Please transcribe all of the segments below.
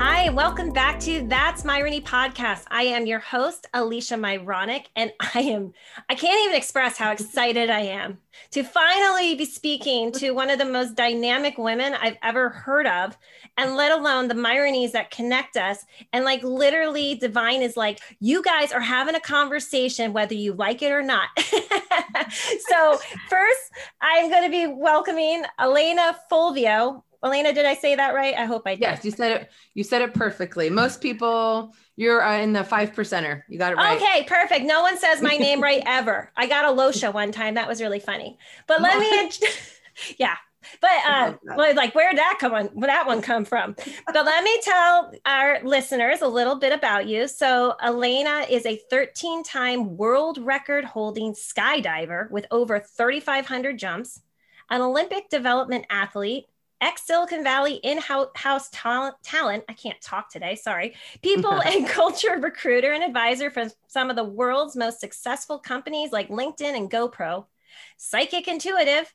Hi, welcome back to That's Myrony podcast. I am your host, Alicia Myronic, and I am, I can't even express how excited I am to finally be speaking to one of the most dynamic women I've ever heard of, and let alone the Myronies that connect us. And like literally, Divine is like, you guys are having a conversation, whether you like it or not. so, first, I'm going to be welcoming Elena Fulvio. Elena, did I say that right? I hope I did. Yes, you said it. You said it perfectly. Most people, you're uh, in the five percenter. You got it right. Okay, perfect. No one says my name right ever. I got a Losha one time. That was really funny. But let me, yeah. But uh, like, where did that come on? Where that one come from? But let me tell our listeners a little bit about you. So Elena is a 13-time world record-holding skydiver with over 3,500 jumps, an Olympic development athlete ex Silicon Valley in house talent, talent, I can't talk today, sorry, people and culture recruiter and advisor for some of the world's most successful companies like LinkedIn and GoPro, psychic intuitive,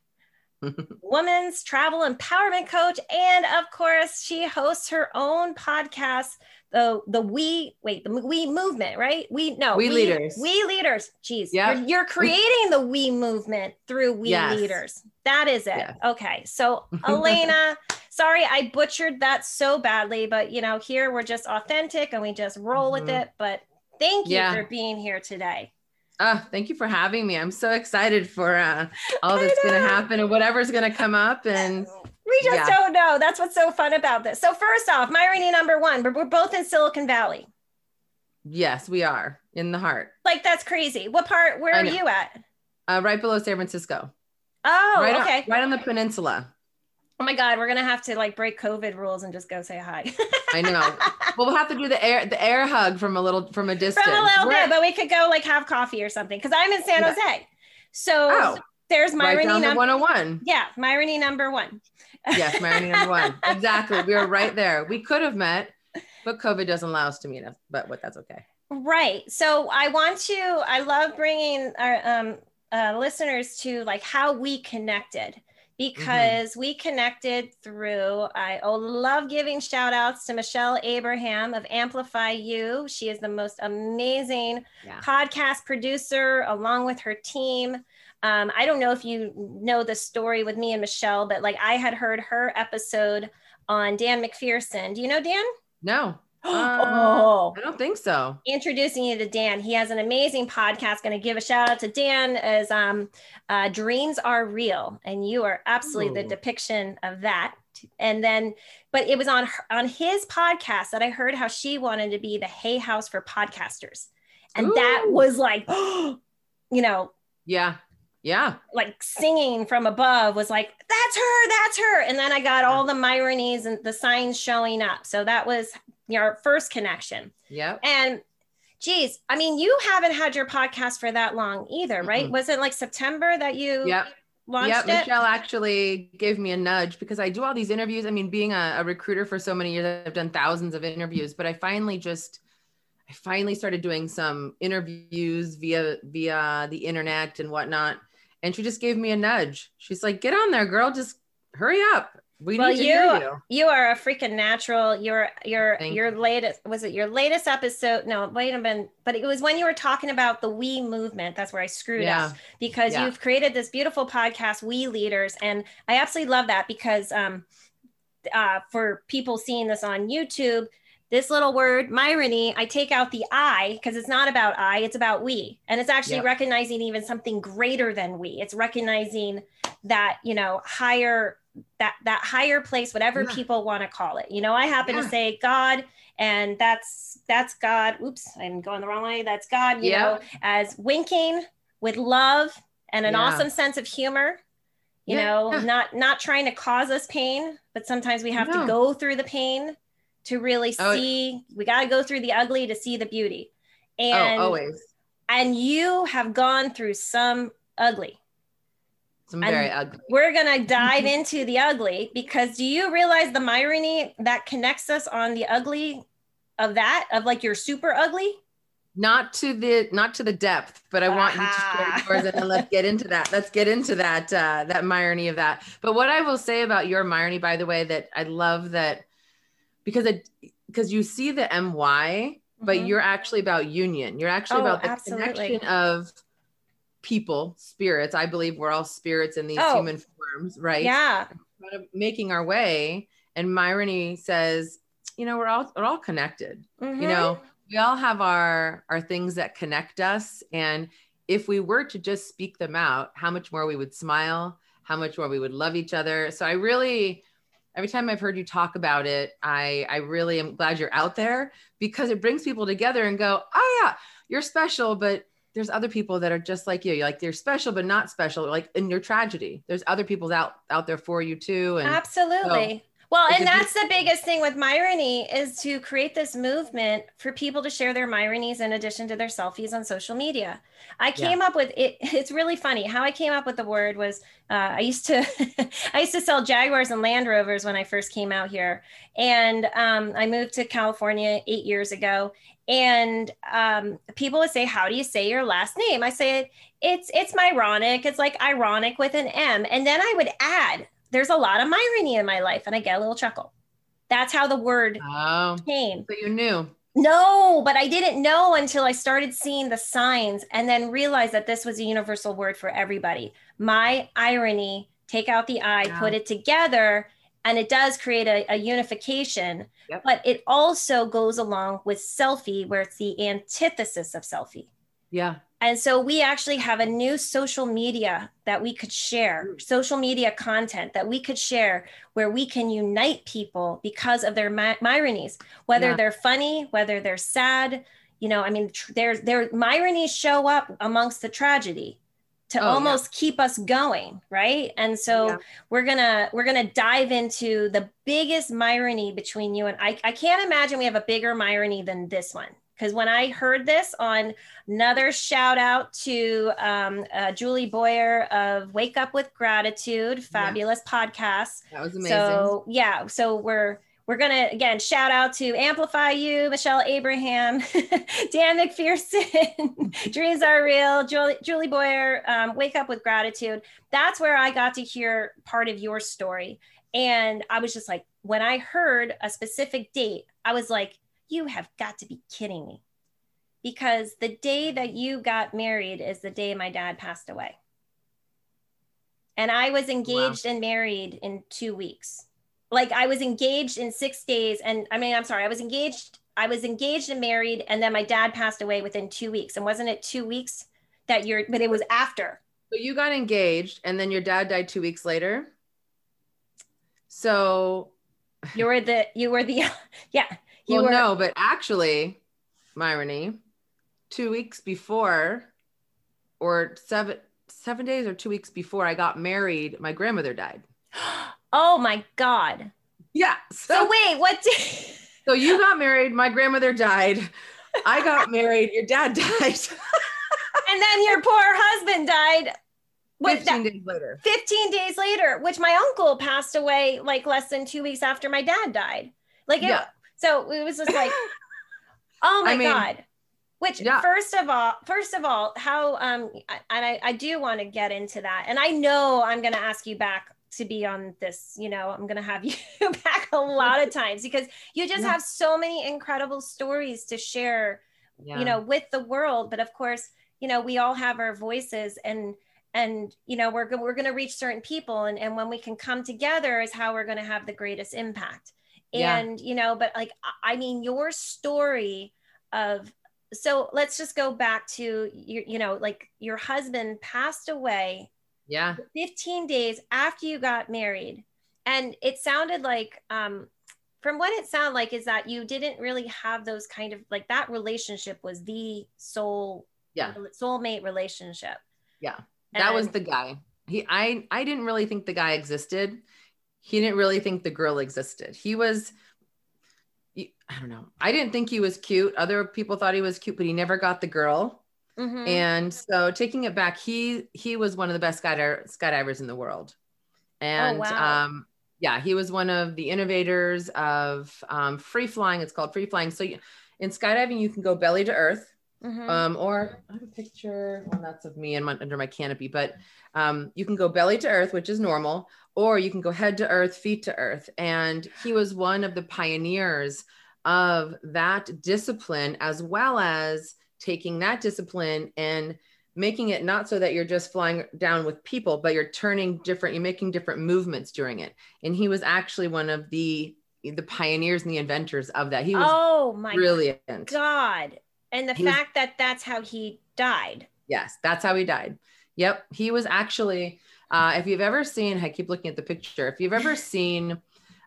woman's travel empowerment coach, and of course, she hosts her own podcast the the we wait the we movement right we no we, we leaders we leaders jeez yeah you're, you're, creating the we movement through we yes. leaders that is it yes. okay so elena sorry i butchered that so badly but you know here we're just authentic and we just roll mm-hmm. with it but thank you yeah. for being here today Oh, thank you for having me. I'm so excited for uh, all that's going to happen and whatever's going to come up. And we just yeah. don't know. That's what's so fun about this. So first off, Myrony number one, we're, we're both in Silicon Valley. Yes, we are in the heart. Like that's crazy. What part? Where are you at? Uh, right below San Francisco. Oh, right okay. On, right on the peninsula. Oh my God, we're gonna have to like break COVID rules and just go say hi. I know. Well, we'll have to do the air the air hug from a little from a distance. From a little we're, bit, but we could go like have coffee or something because I'm in San yeah. Jose. So oh, there's Myrony right number 101. Yeah, Myrony number one. yes, Myrony number one. Exactly. We were right there. We could have met, but COVID doesn't allow us to meet us. But what that's okay. Right. So I want to. I love bringing our um, uh, listeners to like how we connected because mm-hmm. we connected through i oh love giving shout outs to michelle abraham of amplify you she is the most amazing yeah. podcast producer along with her team um, I don't know if you know the story with me and Michelle, but like I had heard her episode on Dan McPherson. Do you know Dan? No. Uh, oh, I don't think so. Introducing you to Dan. He has an amazing podcast. Going to give a shout out to Dan as um, uh, Dreams Are Real. And you are absolutely Ooh. the depiction of that. And then, but it was on on his podcast that I heard how she wanted to be the Hay House for podcasters. And Ooh. that was like, you know, yeah yeah. Like singing from above was like, that's her, that's her. And then I got all the Myronies and the signs showing up. So that was your first connection. Yeah. And geez, I mean, you haven't had your podcast for that long either, right? Mm-hmm. Was it like September that you yep. launched yep. it? Michelle actually gave me a nudge because I do all these interviews. I mean, being a, a recruiter for so many years, I've done thousands of interviews, but I finally just I finally started doing some interviews via via the internet and whatnot and she just gave me a nudge. She's like, "Get on there, girl. Just hurry up. We well, need to you, hear you." You are a freaking natural. Your your Thank your you. latest was it your latest episode? No, wait a minute. But it was when you were talking about the we movement. That's where I screwed yeah. up because yeah. you've created this beautiful podcast, We Leaders, and I absolutely love that because um, uh, for people seeing this on YouTube this little word, myrony, I take out the I because it's not about I, it's about we. And it's actually yep. recognizing even something greater than we. It's recognizing that, you know, higher that that higher place whatever yeah. people want to call it. You know, I happen yeah. to say God and that's that's God. Oops, I'm going the wrong way. That's God, you yeah. know, as winking with love and an awesome sense of humor you know not not trying to cause us pain but sometimes we have no. to go through the pain to really oh, see we got to go through the ugly to see the beauty oh, and oh, always and you have gone through some ugly some very ugly. we're gonna dive into the ugly because do you realize the irony that connects us on the ugly of that of like you're super ugly? Not to the not to the depth but i want you to share yours and then let's get into that. Let's get into that uh that irony of that. But what i will say about your irony by the way that i love that because it because you see the my mm-hmm. but you're actually about union. You're actually oh, about the absolutely. connection of people spirits. I believe we're all spirits in these oh, human forms right? Yeah. Making our way. And myrony says you know we're all we're all connected. Mm-hmm. you know we all have our our things that connect us. And if we were to just speak them out how much more we would smile how much more we would love each other. So i really every time I've heard you talk about it, I I really am glad you're out there because it brings people together and go, oh yeah, you're special, but there's other people that are just like you. You're like they're special but not special. Like in your tragedy, there's other people out out there for you too. And absolutely. So, well, and that's the biggest thing with Myrony is to create this movement for people to share their Myronies in addition to their selfies on social media. I came yeah. up with it. It's really funny how I came up with the word was uh, I used to I used to sell Jaguars and Land Rovers when I first came out here, and um, I moved to California eight years ago. And um, people would say, "How do you say your last name?" I say, "It's it's Myronic. It's like ironic with an M." And then I would add there's a lot of irony in my life and I get a little chuckle. That's how the word oh, came. So you knew. No, but I didn't know until I started seeing the signs and then realized that this was a universal word for everybody. My irony, take out the I, yeah. put it together, and it does create a, a unification. Yep. But it also goes along with selfie, where it's the antithesis of selfie. Yeah. And so we actually have a new social media that we could share, mm. social media content that we could share where we can unite people because of their my- ironies, whether yeah. they're funny, whether they're sad. You know, I mean, tr- there's their ironies show up amongst the tragedy to oh, almost yeah. keep us going, right? And so yeah. we're gonna we're gonna dive into the biggest irony between you and I. I can't imagine we have a bigger irony than this one because when I heard this on another shout out to um, uh, Julie Boyer of Wake Up with Gratitude, fabulous yeah. podcast. That was amazing. So yeah, so we're we're gonna again shout out to Amplify You, Michelle Abraham, Dan McPherson, Dreams Are Real, Julie, Julie Boyer, um, Wake Up with Gratitude. That's where I got to hear part of your story, and I was just like, when I heard a specific date, I was like you have got to be kidding me. Because the day that you got married is the day my dad passed away. And I was engaged wow. and married in two weeks. Like I was engaged in six days. And I mean, I'm sorry, I was engaged. I was engaged and married. And then my dad passed away within two weeks. And wasn't it two weeks that you're, but it was after. So you got engaged and then your dad died two weeks later. So you were the, you were the, yeah. You well, were- no, but actually, Myrony, two weeks before, or seven seven days or two weeks before I got married, my grandmother died. Oh my god. Yeah. So, so wait, what? Did- so you got married, my grandmother died. I got married, your dad died. and then your poor husband died. 15 that, days later. 15 days later, which my uncle passed away like less than two weeks after my dad died. Like it, yeah. So it was just like, oh my I mean, God. Which yeah. first of all, first of all, how um and I, I do want to get into that. And I know I'm gonna ask you back to be on this, you know, I'm gonna have you back a lot of times because you just yeah. have so many incredible stories to share, yeah. you know, with the world. But of course, you know, we all have our voices and and you know we're, we're going to reach certain people and, and when we can come together is how we're going to have the greatest impact Yeah. And, you know, but like, I- I mean, your story of, so let's just go back to, you, you know, like your husband passed away Yeah. 15 days after you got married. And it sounded like, um, from what it sounded like, is that you didn't really have those kind of like that relationship was the soul, Yeah. soulmate relationship. Yeah. That was the guy. He I I didn't really think the guy existed. He didn't really think the girl existed. He was I don't know. I didn't think he was cute. Other people thought he was cute, but he never got the girl. Mhm. And so taking it back, he he was one of the best skydiver, skydivers in the world. And wow. um yeah, he was one of the innovators of um, free flying. It's called free flying. So you, in skydiving, you can go belly to earth, Mhm. um, or I have a picture. Well, that's of me and my, under my canopy, but um, you can go belly to earth, which is normal, or you can go head to earth, feet to earth. And he was one of the pioneers of that discipline, as well as taking that discipline and making it not so that you're just flying down with people, but you're turning different, you're making different movements during it. And he was actually one of the the pioneers and the inventors of that. He was oh my brilliant. God. And the He was- fact that that's how he died. Yes, that's how he died. Yep. He was actually, uh, if you've ever seen, I keep looking at the picture, if you've ever seen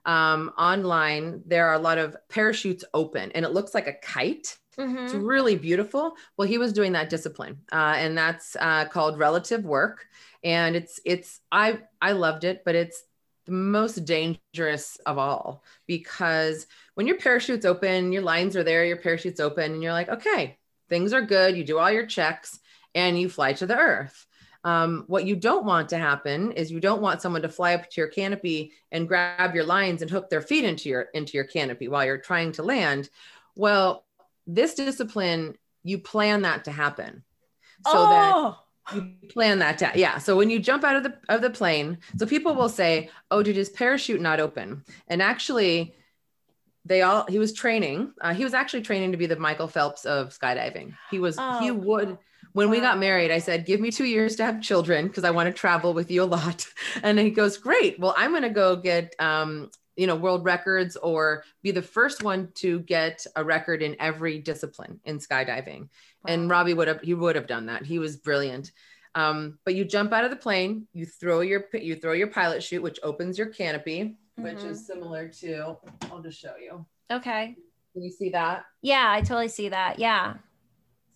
um, online, there are a lot of parachutes open and it looks like a kite. It's Mhm. really beautiful. Well, he was doing that discipline, uh, and that's uh, called relative work. And it's it's I I loved it, but it's the most dangerous of all because when your parachute's open, your lines are there, your parachute's open, and you're like, okay, things are good. You do all your checks, and you fly to the earth. Um, what you don't want to happen is you don't want someone to fly up to your canopy and grab your lines and hook their feet into your into your canopy while you're trying to land. Well, this discipline, you plan that to happen. So that oh, you plan that to yeah. So when you jump out of the of the plane, so people will say, "Oh, did his parachute not open?" And actually, they all he was training. Uh, he was actually training to be the Michael Phelps of skydiving. He was he Oh, would. When we got married, I said, "Give me two years to have children because I want to travel with you a lot." And he goes, "Great. Well, I'm going to go get um, you know world records or be the first one to get a record in every discipline in skydiving." and. Robbie would have he would have done that. He was brilliant. Um, but you jump out of the plane, you throw your you throw your pilot chute, which opens your canopy, which Mhm. is similar to. I'll just show you. okay. Can you see that? Yeah, I totally see that. Yeah.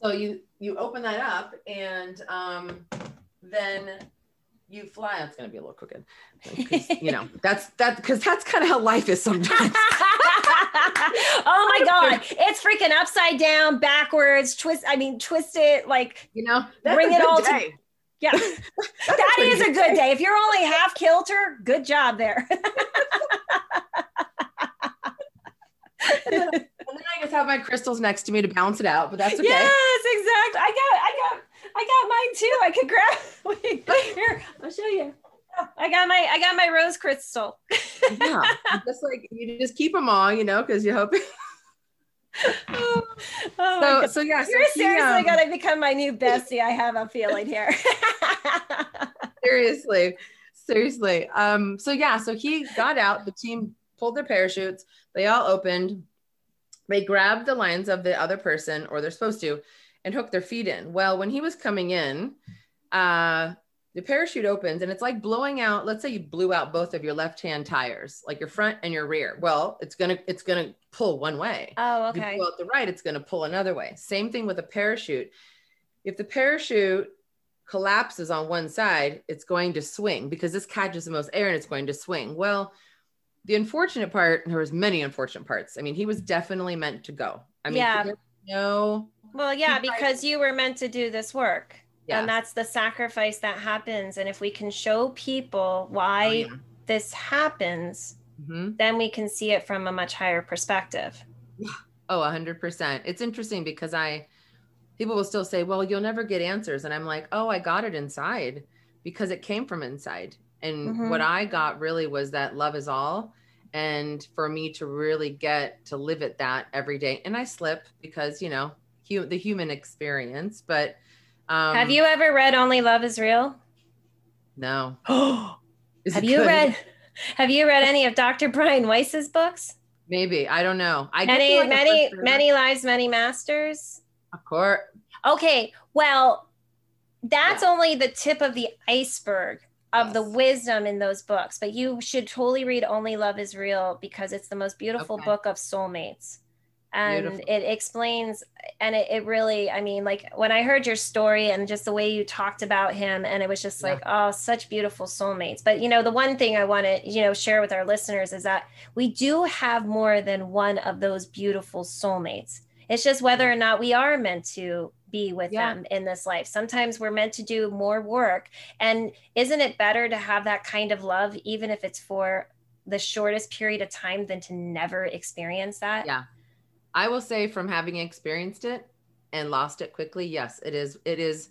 So you you open that up, and um, then you fly. It's gonna be a little crooked, you know. That's that because that's kind of how life is sometimes. oh my god it's freaking upside down backwards twist i mean twist it like You know, Bring it all to- yeah that pretty is a good day if you're only half kilter good job there And then, and then I just have my crystals next to me to balance it out, but that's okay. yes exactly i got i got i got mine too. I could grab Wait, here i'll show you. I got my i got my rose crystal. Yeah just like you just keep them all you know because you hope oh, my so God. so yeah you're seriously um, gonna become my new bestie i have a feeling here. Seriously seriously. Um so yeah so he got out the team pulled their parachutes they all opened they grabbed the lines of the other person or they're supposed to and hook their feet in well when he was coming in uh the parachute opens and it's like blowing out let's say you blew out both of your left hand tires like your front and your rear well it's gonna it's gonna pull one way oh okay you pull out the right, it's to pull another way. Same thing with a parachute. If the parachute collapses on one side, it's going to swing because this catches the most air and it's going to swing. Well, the unfortunate part, there was many unfortunate parts. I mean, he was definitely meant to go. I mean, Yeah. no, Well, yeah, because you were meant to do this work. yeah. And that's the sacrifice that happens. And if we can show people why Oh, yeah. this happens, Mhm. then we can see it from a much higher perspective. Oh, a hundred percent. It's interesting because I, people will still say, well, you'll never get answers. And I'm like, oh, I got it inside because it came from inside. And Mhm. what I got really was that love is all. And for me to really get to live at that every day. And I slip because, you know, hu- the human experience, but um, Have you ever read Only Love is Real? no. have Is it you good? read have you read any of Dr. Brian Weiss's books? Maybe I don't know. I Many, like, many, many lives, many masters. Of course. Okay, well, that's Yeah. only the tip of the iceberg of the wisdom in those books. But you should totally read Only Love Is Real because it's the most beautiful Okay. book of soulmates. And Beautiful. it explains, and it, it really, I mean, like when I heard your story and just the way you talked about him, and it was just Yeah. like, oh, such beautiful soulmates. But, you know, the one thing I want to, you know, share with our listeners is that we do have more than one of those beautiful soulmates. It's just whether or not we are meant to be with Yeah. them in this life. Sometimes we're meant to do more work. And isn't it better to have that kind of love, even if it's for the shortest period of time, than to never experience that? Yeah. I will say from having experienced it and lost it quickly, yes, it is it is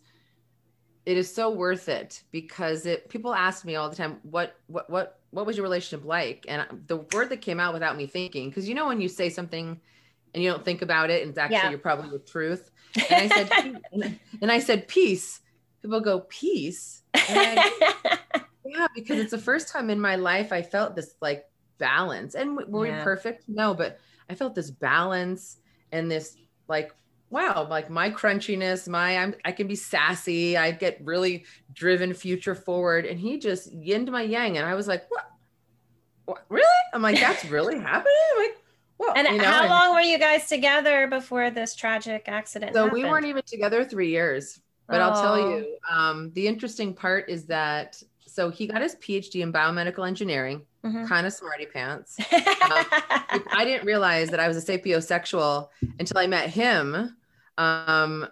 it is so worth it because it people ask me all the time what what what what was your relationship like? And the word that came out without me thinking because you know when you say something and you don't think about it and it's actually Yeah. you're probably the truth. And I said and I said peace. People go peace? And I, yeah because it's the first time in my life I felt this like balance. And were Yeah. we perfect no but I felt this balance and this like wow like my crunchiness my I'm I can be sassy I get really driven future forward. And he just yin to my yang. And I was like what, what? Really? I'm like that's really happening? I'm like well and you know, how and- long were you guys together before this tragic accident? so we weren't even together three years but I'll tell Oh. you um, the interesting part is that so he got his PhD in biomedical engineering Mhm. kind of smarty pants I didn't realize that I was a sapiosexual until I met him. Um,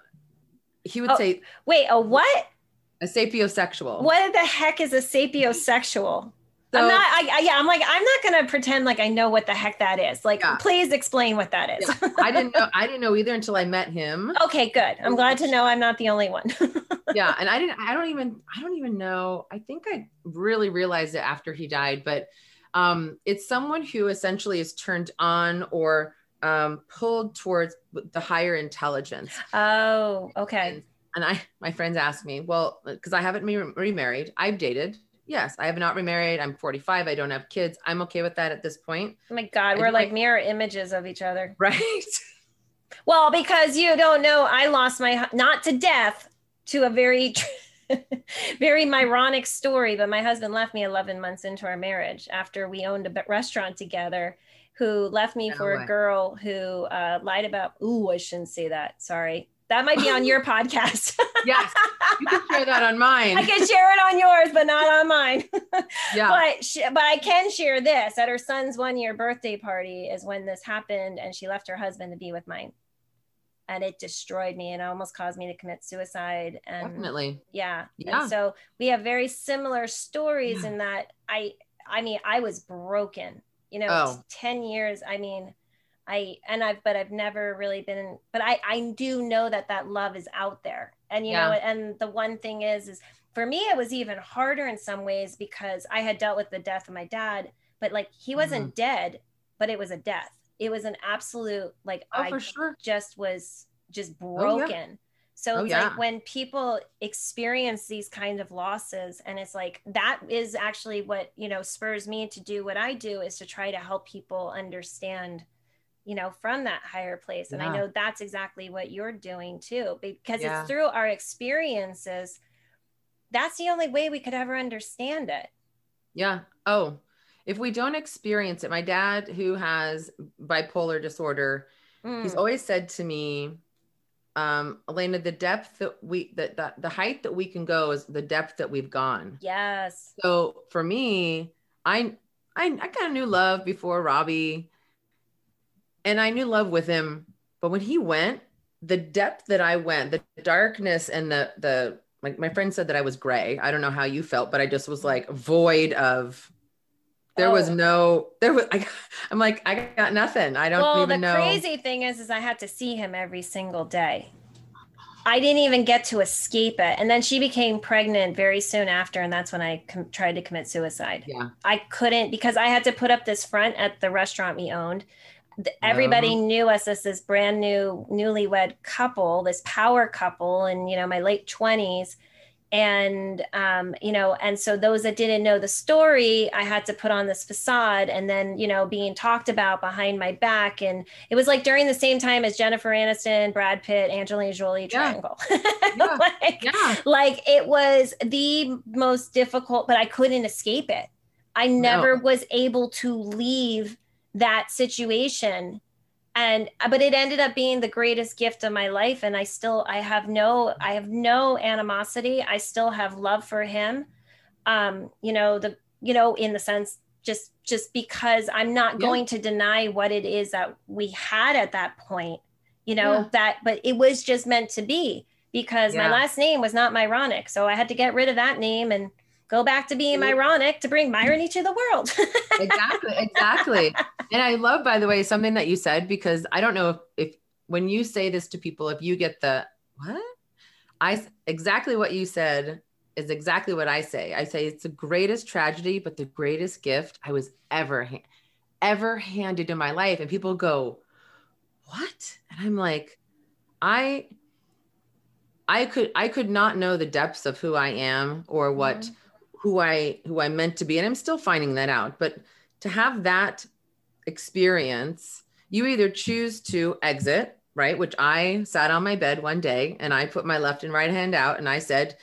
he would Oh. say Wait, a what? a sapiosexual. What the heck is a sapiosexual? So, I'm not. I, I, yeah, I'm like, I'm not gonna pretend like I know what the heck that is. Like, Yeah. please explain what that is. I didn't know. I didn't know either until I met him. okay, good. I'm glad to know I'm not the only one. Yeah, and I didn't. I don't even. I don't even know. I think I really realized it after he died. But um, it's someone who essentially is turned on or um, pulled towards the higher intelligence. oh, okay. And, and I, my friends ask me, well, because I haven't re- remarried, I've dated. Yes, I have not remarried. I'm 45. I don't have kids. I'm okay with that at this point. Oh my God, I we're like mirror images of each other. Right. Well, because you don't know, I lost my not to death to a very, very Myronic story. But my husband left me 11 months into our marriage after we owned a restaurant together. Who left me No for a girl who uh, lied about? Ooh, I shouldn't say that. Sorry, that might be on your podcast. yes. You can share that on mine. I can share it on yours, but not on mine. yeah. but sh- but I can share this at her son's one year birthday party is when this happened, and she left her husband to be with mine, and it destroyed me and almost caused me to commit suicide. And Definitely. yeah, Yeah. And so we have very similar stories Yeah. in that I I mean I was broken. You know, Oh. ten years. I mean. I and I've but I've never really been but I I do know that that love is out there and you know and the one thing is is for me it was even harder in some ways because I had dealt with the death of my dad but like he wasn't Mm-hmm. dead but it was a death it was an absolute like Oh, I for sure. just was just yeah. broken so Oh, it's yeah. like when people experience these kind of losses and it's like that is actually what you know spurs me to do what I do is to try to help people understand you know from that higher place and i know that's exactly what you're doing too because Yeah. it's through our experiences that's the only way we could ever understand it Yeah. Oh, if we don't experience it, my dad, who has bipolar disorder, he's Mm. always said to me, um, Elena, the depth that we, that the, the height that we can go is the depth that we've gone. yes So for me, I I I kind of knew love before Robbie, and I knew love with him. But when he went, the depth that I went, the darkness and the the like, my friend said that I was gray. I don't know how you felt, but I just was like void of. There was Oh. no. There was. I, I'm like I got nothing. I don't well even know. The crazy thing is is i had to see him every single day i didn't even get to escape it and then she became pregnant very soon after and that's when i com- tried to commit suicide Yeah. I couldn't because I had to put up this front at the restaurant we owned. Th- Everybody knew us as this brand new newlywed couple, this power couple in you know my late twenties, and um, you know and so those that didn't know the story i had to put on this facade and then you know being talked about behind my back and it was like during the same time as jennifer aniston brad pitt angelina jolie triangle yeah. like, yeah. like it was the most difficult but i couldn't escape it i never no. was able to leave that situation and but it ended up being the greatest gift of my life and i still i have no i have no animosity i still have love for him um you know the you know in the sense just just because i'm not yeah. going to deny what it is that we had at that point you know yeah. that but it was just meant to be because yeah. my last name was not Myronic so i had to get rid of that name and go back to being ironic to bring Myrony to the world. exactly, exactly. And I love, by the way, something that you said because I don't know if, if when you say this to people, if you get the what I exactly what you said is exactly what I say. I say it's the greatest tragedy, but the greatest gift I was ever ever handed in my life. And people go, "What?" And I'm like, I I could I could not know the depths of who I am or what mm-hmm who I who I meant to be and I'm still finding that out but to have that experience you either choose to exit right which I sat on my bed one day and I put my left and right hand out and I said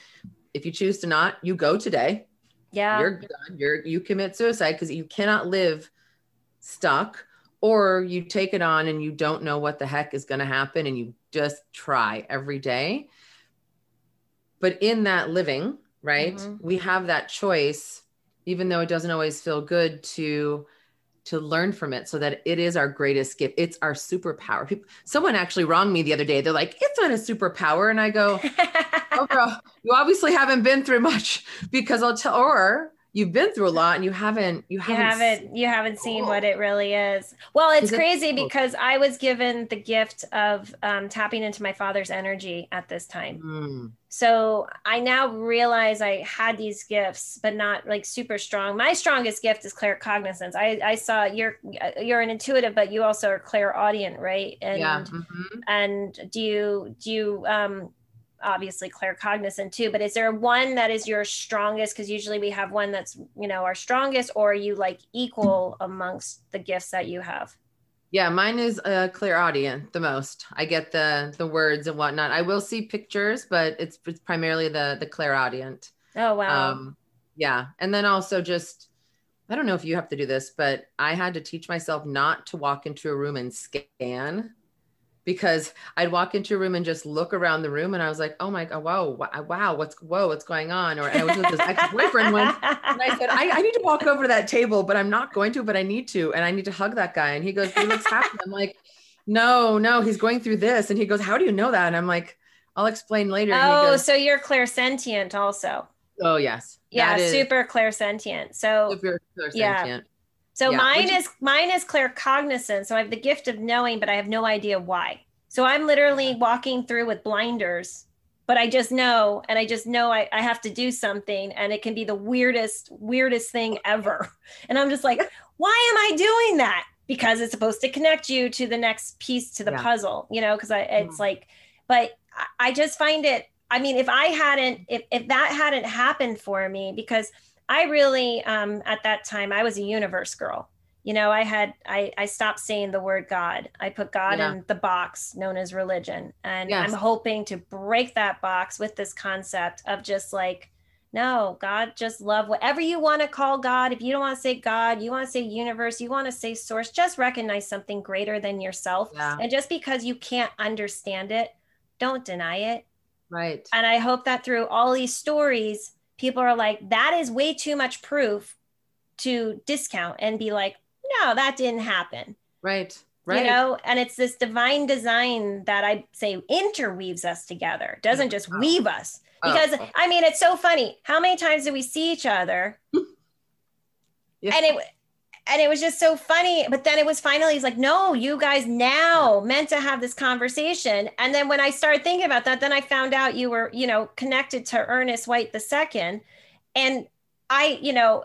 if you choose to not you go today. Yeah. You're done. You're you commit suicide because you cannot live stuck or you take it on and you don't know what the heck is going to happen and you just try every day. But in that living right? Mm-hmm. we have that choice even though it doesn't always feel good to to learn from it so that it is our greatest gift. It's our superpower. People, someone actually wronged me the other day. They're like it's not a superpower. And i go oh girl you obviously haven't been through much because i'll tell or you've been through a lot and you haven't you haven't you haven't, you haven't seen what it really is. Well it's crazy because i was given the gift of um, tapping into my father's energy at this time. Mm. So i now realize i had these gifts but not like super strong my strongest gift is claircognizance i i saw you're you're an intuitive but you also are clairaudient right and yeah. mm-hmm. and do you do you um obviously claircognizant too but is there one that is your strongest because usually we have one that's you know our strongest or are you like equal amongst the gifts that you have yeah mine is a clairaudience the most. I get the the words and whatnot. I will see pictures but it's, it's primarily the the clairaudient oh wow. Um yeah. And then also just i don't know if you have to do this but i had to teach myself not to walk into a room and scan because I'd walk into a room and just look around the room and I was like, oh my God, whoa, wow, what's, whoa, what's going on? Or I was with this ex-boyfriend once and I said, I, I, need to walk over to that table, but I'm not going to, but I need to. And I need to hug that guy. And he goes, he looks happy. I'm like, no, no, he's going through this. And he goes, how do you know that? And I'm like, I'll explain later. Oh, goes, so you're clairsentient also. Oh yes. Yeah. Super clairsentient. So super clairsentient. Yeah. So yeah, mine is mine is claircognizant. So I have the gift of knowing, but I have no idea why. So I'm literally walking through with blinders, but I just know, and I just know I, I have to do something, and it can be the weirdest, weirdest thing ever. And I'm just like, why am I doing that? Because it's supposed to connect you to the next piece to the yeah. puzzle, you know, because I it's mm. like, but I just find it, I mean, if I hadn't, if if that hadn't happened for me, because I really, um, at that time, I was a universe girl. You know, I had, I, I stopped saying the word God. I put God yeah. in the box known as religion. And yes. I'm hoping to break that box with this concept of just like, no, God, just love whatever you want to call God. If you don't want to say God, you want to say universe, you want to say source, just recognize something greater than yourself. Yeah. And just because you can't understand it, don't deny it. Right. And I hope that through all these stories, people are like, that is way too much proof to discount and be like, no, that didn't happen. Right. Right. You know, and it's this divine design that I say interweaves us together, doesn't just oh. weave us. Oh. Because oh. I mean, it's so funny. How many times do we see each other? yeah. And it and it was just so funny. But then it was finally, he's like, no, you guys now meant to have this conversation. And then when I started thinking about that, then I found out you were, you know, connected to Ernest White the second. And I, you know,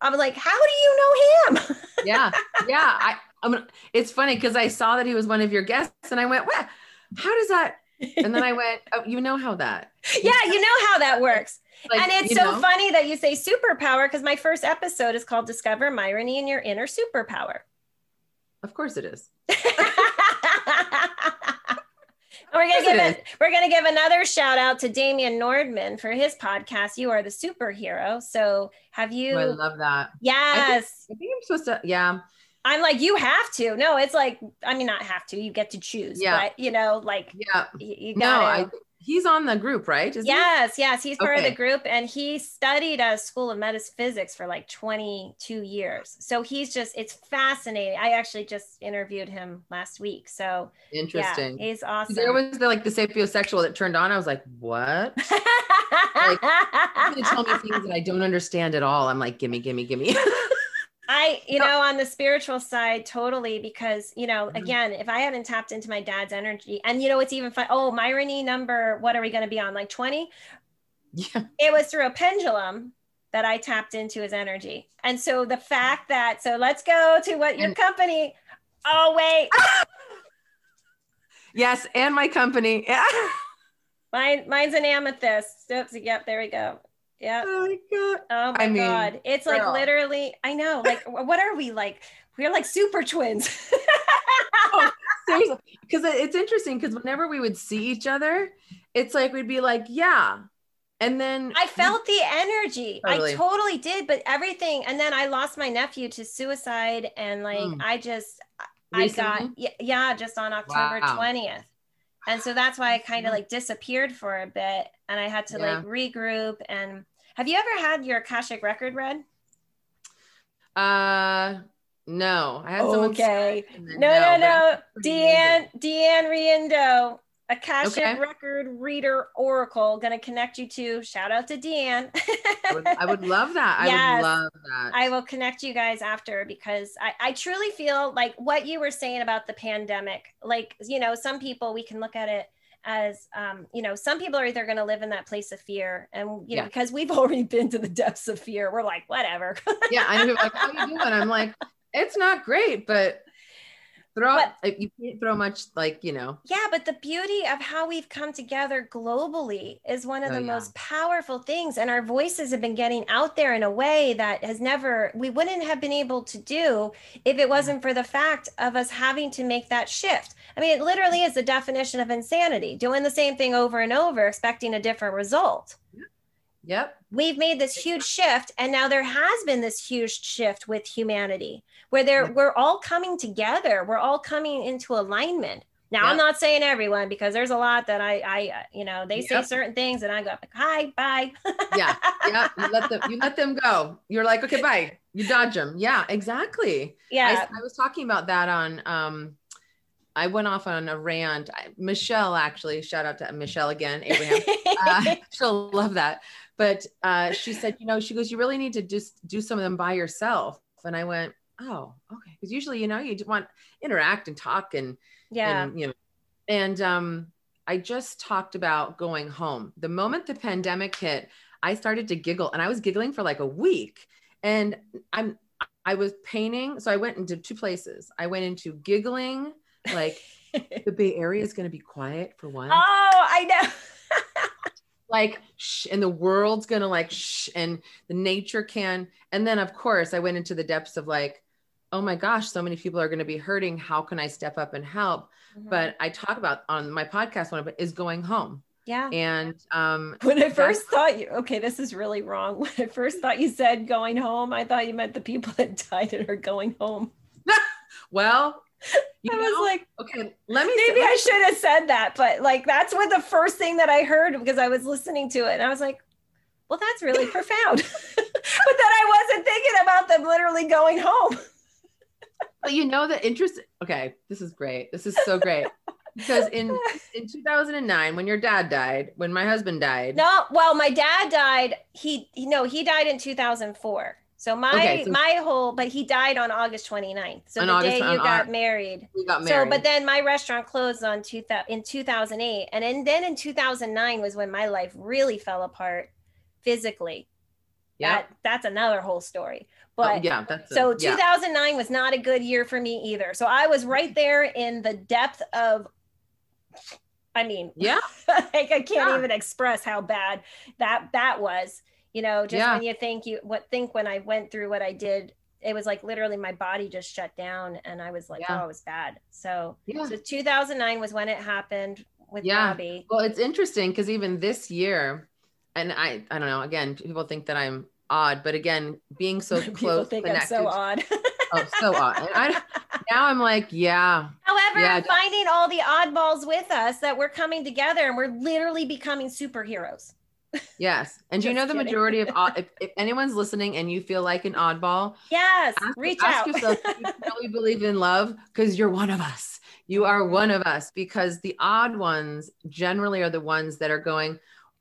I was like, how do you know him? yeah. Yeah. I, I mean, it's funny because I saw that he was one of your guests and I went, well, how does that? And then I went, oh, you know how that. yeah, you know how that works. Like, and it's so know? funny that you say superpower because my first episode is called Discover Myrony in Your Inner Superpower. Of course it is. we're gonna give it it. We're gonna give another shout out to Damian Nordman for his podcast. You are the superhero. So have you? Oh, I love that. yes, I think I'm supposed to, yeah. I'm like you have to. No, it's like I mean not have to. You get to choose. Yeah. But you know, like Yeah. you, you No. I, he's on the group, right? Isn't he? Yes, yes, he's part of the group and he studied a school of metaphysics for like 22 years. So he's just it's fascinating. I actually just interviewed him last week. So Interesting. yeah, he's awesome. There was the like the sapiosexual that turned on. I was like, what? You're tell me things that I don't understand at all. I'm like, gimme, gimme, gimme. I, you know, on the spiritual side, totally, because, you know, Mhm. again, if I hadn't tapped into my dad's energy, and, you know, it's even fun. Oh, Myrony number, what are we going to be on? Like 20? yeah. It was through a pendulum that I tapped into his energy. And so the fact that, so let's go to what your And- company, oh, wait, Yes, and my company. Yeah. mine, mine's an amethyst. Oops, yep, there we go. Yep. Oh my god. Oh my I mean, God. It's like girl. literally, I know, like, what are we like? We're like super twins. Seriously, because it's interesting because whenever we would see each other, it's like we'd be like, yeah, and then I felt the energy. Totally. I totally did, but everything. And then I lost my nephew to suicide, and like Mm. I just, I got yeah, yeah, just on October Wow. twentieth, and so that's why I kind of like disappeared for a bit, and I had to Yeah. like regroup. And have you ever had your Akashic record read? uh, no, I had someone Okay. say- and then No, no, no. amazing. Deanne, Deanne Riendo, Akashic Okay. record reader oracle, gonna connect you to. Shout out to Deanne. I would, I would love that. I Yes. would love that. I will connect you guys after because I, I truly feel like what you were saying about the pandemic, like, you know, some people we can look at it as, um, you know, some people are either going to live in that place of fear and, you know, because we've already been to the depths of fear, we're like, whatever. yeah, I know. Like, how you doing? I'm like, it's not great, but throw But- uh, you can't throw much like you know. yeah, but the beauty of how we've come together globally is one of Oh, the yeah. most powerful things. And our voices have been getting out there in a way that has never, we wouldn't have been able to do if it wasn't for the fact of us having to make that shift. I mean, it literally is the definition of insanity doing the same thing over and over, expecting a different result. Yep. We've made this huge shift, and now there has been this huge shift with humanity where they're, we're all coming together, we're all coming into alignment. Now, I'm not saying everyone because there's a lot that I, I, uh, you know, they say certain things, and I go, like, hi, bye. Yeah. Yeah. You let them. You let them go. You're like, okay, bye. You dodge them. Yeah. Exactly. yeah. I, I was talking about that on. um I went off on a rant. I, Michelle actually, shout out to Michelle again, Abraham. uh, she'll love that. But uh, she said, you know, she goes, you really need to just do some of them by yourself. And I went, oh, okay. Because usually, you know, you want interact and talk and, yeah. and you know, and um, I just talked about going home. The moment the pandemic hit, I started to giggle, and I was giggling for like a week. And I'm, I was painting, so I went into two places. I went into giggling, like the Bay Area is going to be quiet for one oh, I know. Like shh, and the world's gonna like shh, and the nature can and then of course i went into the depths of like oh my gosh so many people are to be hurting how can i step up and help Mm-hmm. but i talk about on my podcast one of it is going home yeah. and um When I first thought you, okay, this is really wrong. When I first thought you said going home, I thought you meant the people that died and are going home. well you I know, was like, okay let me maybe I should have said that, but like that's what the first thing that I heard because I was listening to it and I was like, well, that's really profound. but then I wasn't thinking about them literally going home. but you know the interest okay this is great this is so great because in in 2009 when your dad died when my husband died No, well, my dad died. He, he no, he died in 2004. So my Okay, so- my whole, but he died on August 29th. So the August- day you got Au- married. we got married So, but then my restaurant closed on two thousand in 2008, and then, then in 2009 was when my life really fell apart physically. yeah That that's another whole story. Oh, But yeah that's a- so yeah. 2009 was not a good year for me either. So I was right there in the depth of I mean, Yeah. like I can't Yeah. even express how bad that that was. You know, just Yeah. when you think you what think when I went through what I did, it was like literally my body just shut down and I was like, Yeah. oh, it was bad. So Yeah. so 2009 was when it happened with Yeah. Robbie. Well, it's interesting because even this year, and I, I don't know. Again, people think that I'm odd, but again, being so People close, think connected, I'm so odd. oh, so odd. And I now I'm like, yeah, However, Yeah, I'm finding all the oddballs with us that we're coming together and we're literally becoming superheroes. Yes. And you know the kidding. majority of odd, if, if anyone's listening and you feel like an oddball, Yes, ask, reach ask out. yourself, you really believe in love? Because you're one of us. You are one of us. Because the odd ones generally are the ones that are going,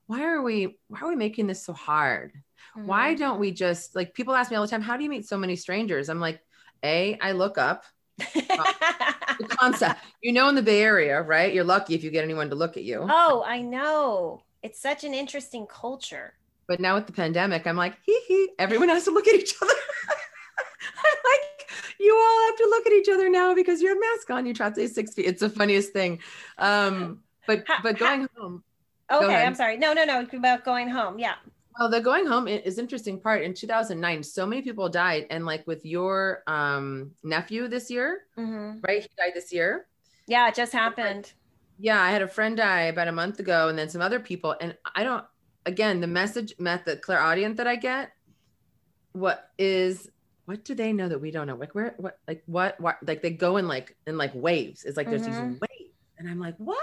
why are we why are we making this so hard? Why Mhm. don't we just like people ask me all the time, how do you meet so many strangers? I'm like, A, I look up the concept. You know, in the Bay Area, right? You're lucky if you get anyone to look at you. oh, I know. It's such an interesting culture. But now with the pandemic, I'm like, hee hee, everyone has to look at each other. I'm like, you all have to look at each other now because you have mask on. You try to stay six feet. It's the funniest thing. Um, but but going home, Okay, ahead. I'm sorry. No, no, no. About going home. Yeah. well, the going home is interesting part. In 2009, so many people died, and like with your um nephew this year, Mhm. right? He died this year. Yeah, it just happened. Yeah, I had a friend die about a month ago, and then some other people. And I don't. Again, the message, met the clairaudient that I get, what is, what do they know that we don't know? Like where, what, like what, what, like they go in like in like waves. It's like there's these Mhm. waves, and I'm like, what?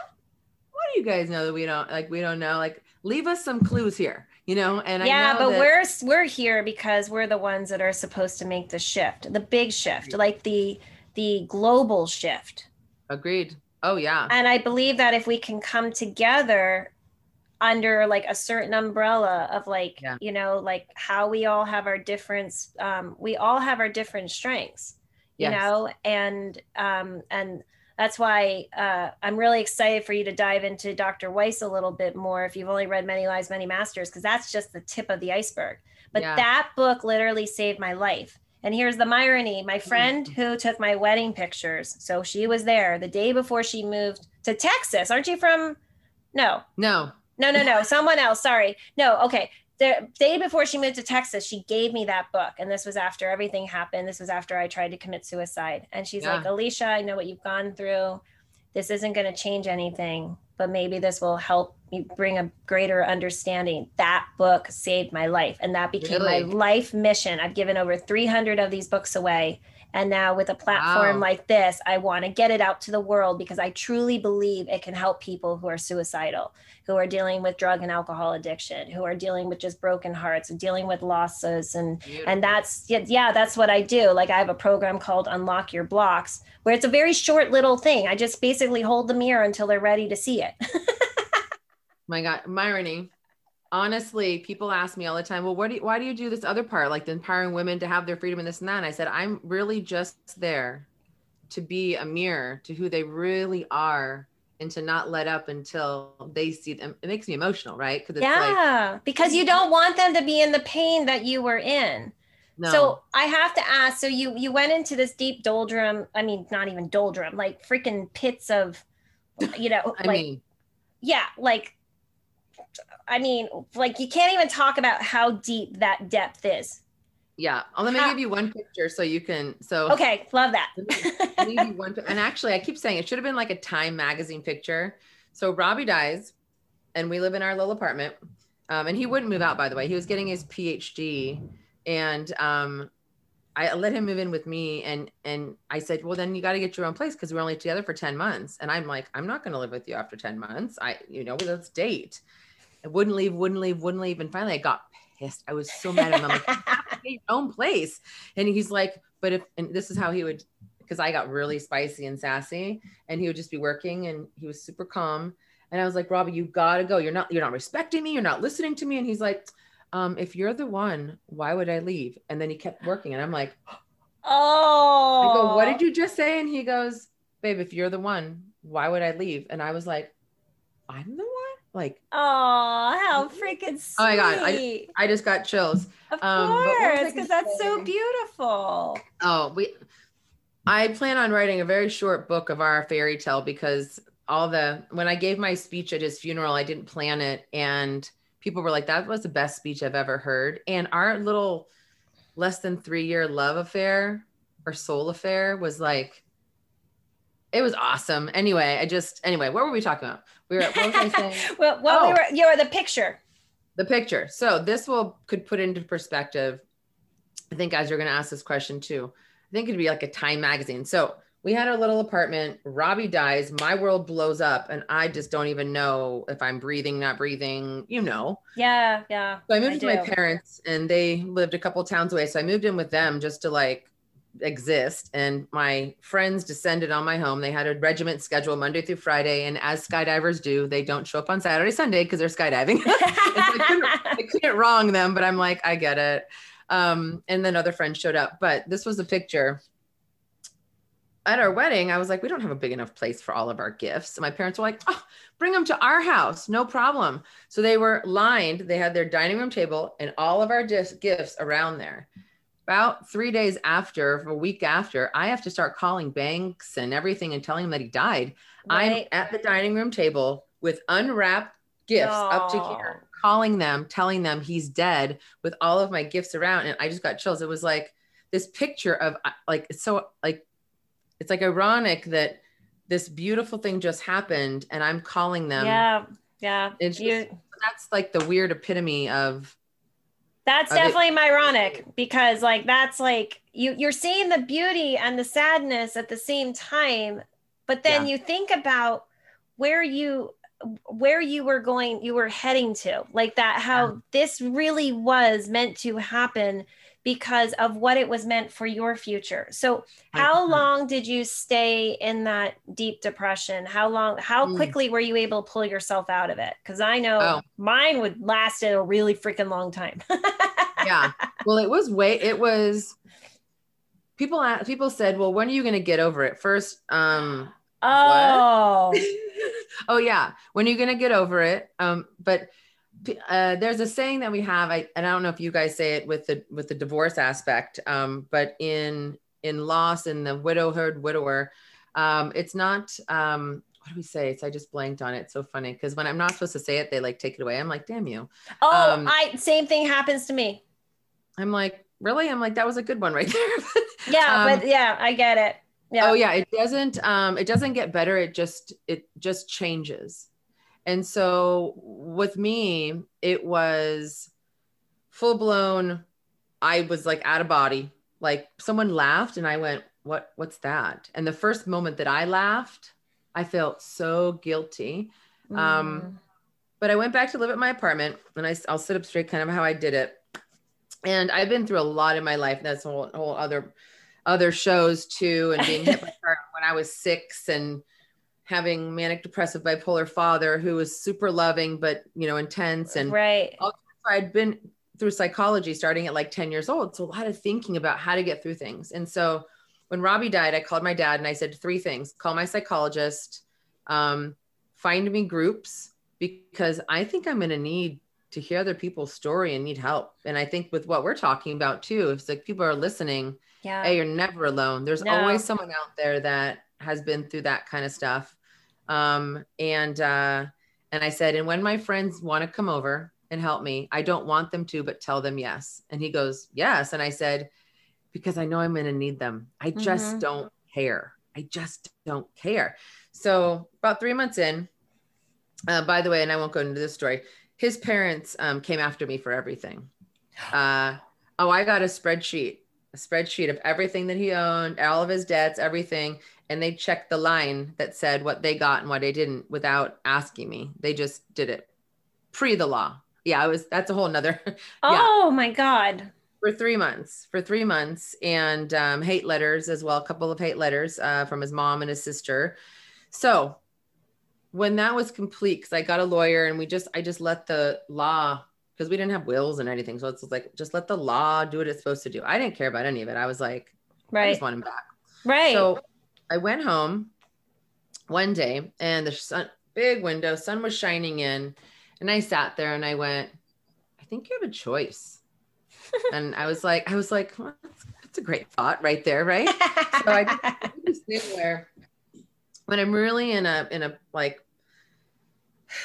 What do you guys know that we don't like? We don't know. Like, leave us some clues here, you know? And I yeah, know but that- we're we're here because we're the ones that are supposed to make the shift, the big shift, like the the global shift. agreed. Oh yeah, And I believe that if we can come together under like a certain umbrella of like, Yeah. you know, like how we all have our difference, um, we all have our different strengths, you Yes. know, and um, and that's why uh, I'm really excited for you to dive into Dr. Weiss a little bit more if you've only read Many Lives, Many Masters, because that's just the tip of the iceberg. But Yeah. that book literally saved my life. And here's the irony my friend Mm. who took my wedding pictures, so she was there the day before she moved to Texas. Aren't you from? No, no, no, no, no. Someone else. Sorry. No, okay. The day before she moved to Texas, she gave me that book. And this was after everything happened. This was after I tried to commit suicide. And she's like, Alicia, I know what you've gone through. This isn't going to change anything, but maybe this will help you bring a greater understanding. That book saved my life. And that became my life mission. I've given over 300 of these books away. And now, with a platform Wow. like this, I want to get it out to the world because I truly believe it can help people who are suicidal who are dealing with drug and alcohol addiction, who are dealing with just broken hearts, dealing with losses and Beautiful. and that's yeah, that's what I do. Like I have a program called Unlock Your Blocks where it's a very short little thing. I just basically hold the mirror until they're ready to see it. my God, Myrony. Honestly, people ask me all the time, well, what do you, why do you do this other part, like the empowering women to have their freedom and this and that? And I said, I'm really just there to be a mirror to who they really are and to not let up until they see them. It makes me emotional, right? Because it's like, yeah, because you don't want them to be in the pain that you were in. no, So I have to ask. So you you went into this deep doldrum. I mean, not even doldrum, like freaking pits of, you know, I like mean, yeah, like I mean, like you can't even talk about how deep that depth is. yeah. Let me how- give you one picture so you can, so Okay, love that. Let me give you one. And actually, I keep saying it should have been like a Time magazine picture. So Robbie dies, and we live in our little apartment. Um, and he wouldn't move out, by the way. He was getting his PhD, and um, I let him move in with me. And and I said, well, then you got to get your own place because we're only together for ten months. And I'm like, I'm not going to live with you after ten months. I, you know, let's date. I wouldn't leave, wouldn't leave, wouldn't leave. And finally, I got pissed. I was so mad at him. I'm like, your own place. And he's like, but if, and this is how he would, because I got really spicy and sassy, and he would just be working, and he was super calm. And I was like, Robbie, you gotta go. You're not, you're not respecting me. You're not listening to me. And he's like, um, if you're the one, why would I leave? And then he kept working, and I'm like, oh, I go, what did you just say? And he goes, babe, if you're the one, why would I leave? And I was like, I'm the. Like, Oh, how freaking sweet! Oh my God, I I just got chills. of um, but what was I course, because that's so beautiful. Oh, we. I plan on writing a very short book of our fairy tale because all the when I gave my speech at his funeral, I didn't plan it, and people were like, "That was the best speech I've ever heard." And our little less than three year love affair or soul affair was like it was awesome. Anyway, I just anyway, what were we talking about? We were what was I saying? well, well, Oh. we were you were the picture. the picture. So this will could put into perspective. I think as you're going to ask this question too, I think it'd be like a Time magazine. So we had our little apartment. Robbie dies. My world blows up, and I just don't even know if I'm breathing, not breathing. You know. Yeah, yeah. So I moved to my parents, and they lived a couple towns away. So I moved in with them just to like exist. And my friends descended on my home. They had a regiment schedule Monday through Friday, and as skydivers do, they don't show up on Saturday, Sunday because they're skydiving. I couldn't, I couldn't wrong them, but I'm like, I get it. Um, and then other friends showed up, but this was a picture. At our wedding, I was like, we don't have a big enough place for all of our gifts. And my parents were like, oh, bring them to our house, no problem. So they were lined, they had their dining room table and all of our gifts around there. About three days after, a week after, I have to start calling banks and everything and telling them that he died. I'm at the dining room table with unwrapped gifts up to here, calling them, telling them he's dead with all of my gifts around. And I just got chills. It was like this picture of uh, like, it's so like, it's like ironic that this beautiful thing just happened and I'm calling them. yeah, yeah. It's You- that's like the weird epitome of, That's they- definitely ironic because like that's like you you're seeing the beauty and the sadness at the same time, but then you think about where you where you were going you were heading to like that how this really was meant to happen because of what it was meant for your future. So how long did you stay in that deep depression? How long how Mm. quickly were you able to pull yourself out of it? Cuz I know Oh. mine would last a really freaking long time. yeah. Well, it was way, it was, people, people said, well, when are you going to get over it? First, um, Oh, oh yeah when are you gonna get over it um but uh, there's a saying that we have I, and i don't know if you guys say it with the with the divorce aspect um but in in loss in the widowhood widower um it's not um what do we say it's i just blanked on it it's so funny because when i'm not supposed to say it they like take it away i'm like damn you oh, Um, I same thing happens to me. i'm like really i'm like that was a good one right there Yeah, Um, but yeah, I get it. Yeah. Oh yeah, it doesn't um it doesn't get better, it just it just changes. And so with me, it was full blown I was like out of body. Like someone laughed and I went, "What what's that?" And the first moment that I laughed, I felt so guilty. um, Mm. But I went back to live at my apartment and I, I'll sit up straight kind of how I did it. And I've been through a lot in my life. That's a whole, whole other other shows too, and being hit by a car when I was six and having manic depressive bipolar father who was super loving but you know intense and right. I'd been through psychology starting at like 10 years old. So a lot of thinking about how to get through things. And so when Robbie died, I called my dad and I said three things call my psychologist, um, find me groups, because I think I'm going to need to hear other people's story and need help. And I think with what we're talking about too, if like people are listening, Yeah. hey, you're never alone. There's No. always someone out there that has been through that kind of stuff. Um, and uh, and I said, and when my friends want to come over and help me, I don't want them to, but tell them yes. And he goes, yes. And I said, because I know I'm going to need them. I just Mhm. don't care. I just don't care. So about three months in, uh, by the way, and I won't go into this story. His parents um, came after me for everything. Uh, oh, I got a spreadsheet, a spreadsheet of everything that he owned, all of his debts, everything, and they checked the line that said what they got and what they didn't without asking me. They just did it pre the law. Yeah, it was. That's a whole nother. oh my God. for three months for three months and um, hate letters as well a couple of hate letters uh, from his mom and his sister so when that was complete because i got a lawyer and we just i just let the law because we didn't have wills and anything so it's like just let the law do what it's supposed to do i didn't care about any of it i was like right. i just want him back Right. so I went home one day and the sun, big window, sun was shining in. And I sat there and I went, I think you have a choice. and I was like, I was like, well, that's, that's a great thought right there, right? so I thing where when I'm really in a in a like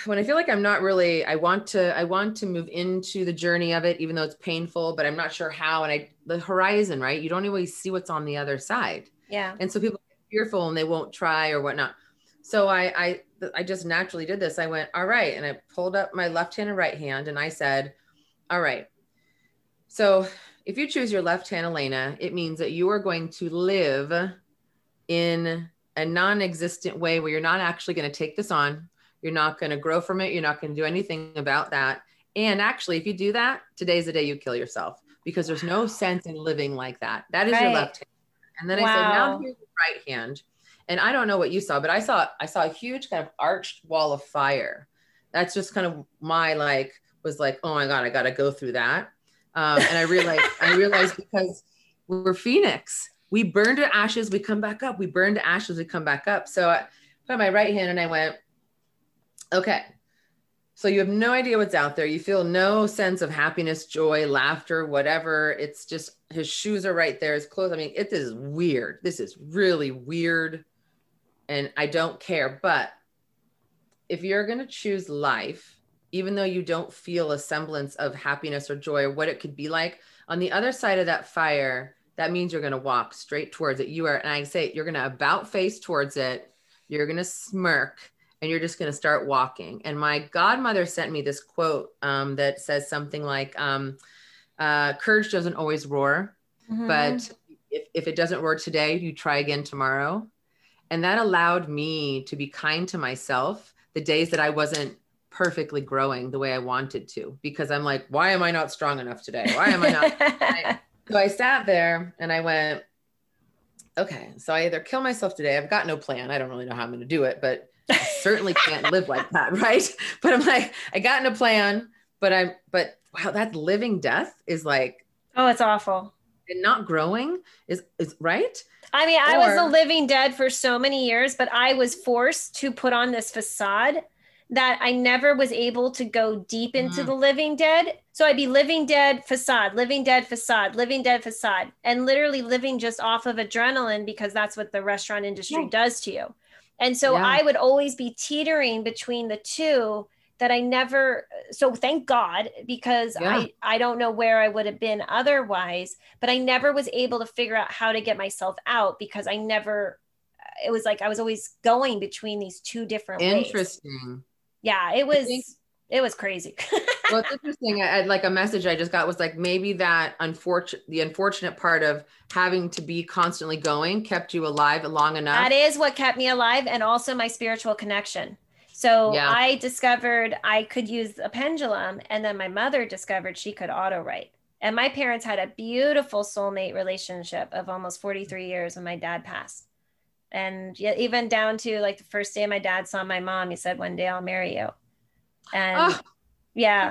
when I feel like I'm not really I want to I want to move into the journey of it even though it's painful but I'm not sure how and I the horizon right you don't always see what's on the other side yeah and so people fearful and they won't try or whatnot. So I I I just naturally did this. I went all right. And I pulled up my left hand and right hand and I said all right. So if you choose your left hand Elena it means that you are going to live in a non-existent way where you're not actually going to take this on. You're not going to grow from it. You're not going to do anything about that. And actually if you do that today's the day you kill yourself because there's no sense in living like that. That is Right. your left hand and then i said Wow. now here's the right hand. And i don't know what you saw but i saw i saw a huge kind of arched wall of fire. That's just kind of my like was like oh my god i gotta go through that. Um, and i realized i realized because we're phoenix. We burn to ashes we come back up. We burn to ashes we come back up. So i put on my right hand and i went okay so you have no idea what's out there. You feel no sense of happiness joy laughter whatever. It's just his shoes are right there. His clothes i mean it is weird. This is really weird. And i don't care. But if you're going to choose life even though you don't feel a semblance of happiness or joy or what it could be like on the other side of that fire that means you're going to walk straight towards it. You are and i say you're going to about face towards it. You're going to smirk and you're just going to start walking. And my godmother sent me this quote um, that says something like um, uh, courage doesn't always roar Mhm. but if, if it doesn't roar today you try again tomorrow. And that allowed me to be kind to myself the days that i wasn't perfectly growing the way i wanted to because i'm like why am i not strong enough today? Why am i not so i sat there and i went okay so i either kill myself today i've got no plan i don't really know how i'm going to do it but i certainly can't live like that right but i'm like i got in a plan but i'm but wow that living death is like oh, it's awful. and not growing is is right I mean, I was the living dead for so many years, but I was forced to put on this facade that I never was able to go deep into Mm. the living dead. So I'd be living dead facade, living dead facade, living dead facade, and literally living just off of adrenaline because that's what the restaurant industry Yeah. does to you. And so Yeah. I would always be teetering between the two that I never so thank God because Yeah. I I don't know where I would have been otherwise but I never was able to figure out how to get myself out because I never it was like I was always going between these two different ways. Yeah, it was think- it was crazy. well it's interesting I, I- like a message i just got was like maybe that unfortunate the unfortunate part of having to be constantly going kept you alive long enough that is what kept me alive and also my spiritual connection. So Yeah. I discovered I could use a pendulum and then my mother discovered she could auto write. And my parents had a beautiful soulmate relationship of almost 43 years when my dad passed. And yet even down to like the first day my dad saw my mom, he said, One day I'll marry you. And Oh, yeah.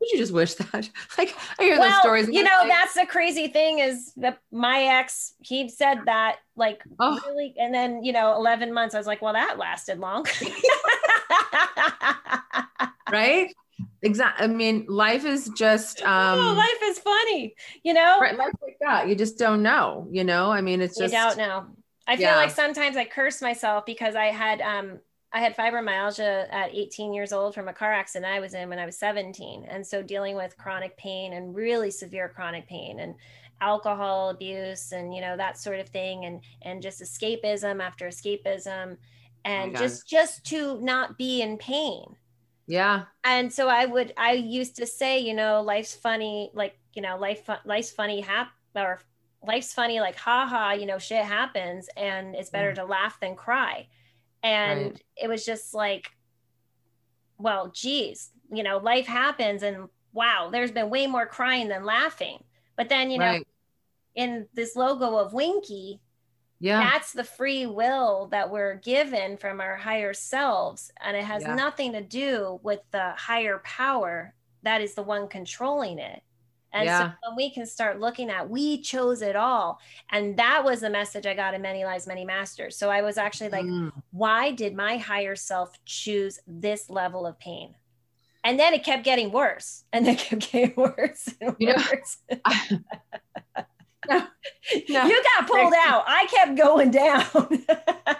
would you just wish that like i hear those stories you know, that's the crazy thing is that my ex, he said that like Oh. really, and then you know, 11 months, I was like, well, that lasted long. right exactly i mean life is just um oh, life is funny, you know. right, life like that you just don't know you know i mean it's You just don't know. I feel Yeah. like sometimes I curse myself because I had um I had fibromyalgia at 18 years old from a car accident I was in when I was 17. And so dealing with chronic pain and really severe chronic pain and alcohol abuse and you know that sort of thing and and just escapism after escapism and God. just just to not be in pain yeah and so i would i used to say you know life's funny like you know life life's funny hap or life's funny like ha ha you know shit happens and it's better to laugh than cry and Mm. Right. it was just like well geez you know life happens and wow there's been way more crying than laughing but then you know right in this logo of winky yeah that's the free will that we're given from our higher selves and it has Yeah. nothing to do with the higher power that is the one controlling it and Yeah. so when we can start looking at we chose it all and that was the message i got in many lives many masters so i was actually like Mm. why did my higher self choose this level of pain and then it kept getting worse and then it kept getting worse and You know, worse now, No. You got pulled out. I kept going down.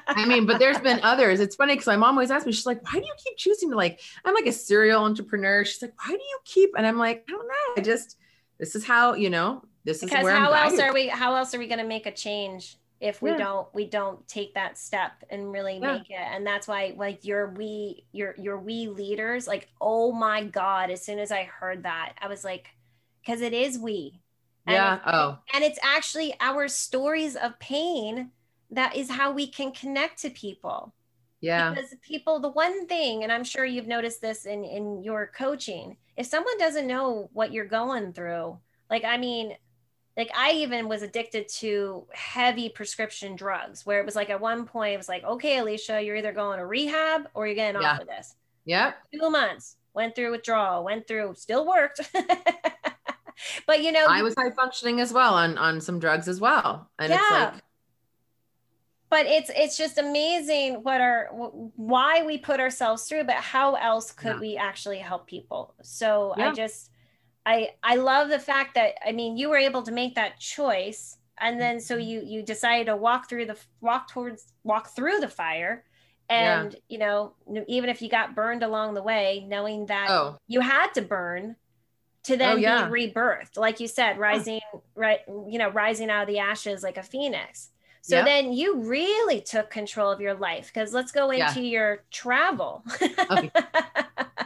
I mean, but there's been others. It's funny because my mom always asks me, she's like, why do you keep choosing to like, I'm like a serial entrepreneur. She's like, why do you keep? And I'm like, I don't know. I just, this is how, you know, this is because where how else are we how else are we going to make a change if we Yeah. don't we don't take that step and really Yeah. make it and that's why like your we your your we leaders like oh my god as soon as i heard that i was like because it is we And Yeah. Oh, and it's actually our stories of pain that is how we can connect to people yeah. because people the one thing and i'm sure you've noticed this in in your coaching if someone doesn't know what you're going through like i mean like i even was addicted to heavy prescription drugs where it was like at one point it was like okay alicia you're either going to rehab or you're getting Yeah. off of this Yeah. two months went through withdrawal went through still worked but you know I was high functioning as well on on some drugs as well. And it's like, but it's it's just amazing what our why we put ourselves through but how else could Yeah. we actually help people so i just i i love the fact that i mean you were able to make that choice and then so Mm-hmm. you you decided to walk through the walk towards walk through the fire Yeah. and you know even if you got burned along the way knowing that oh, you had to burn to then Oh, yeah. be rebirthed like you said rising right you know rising out of the ashes like a phoenix so Yep. then you really took control of your life because let's go Yeah. into your travel Okay.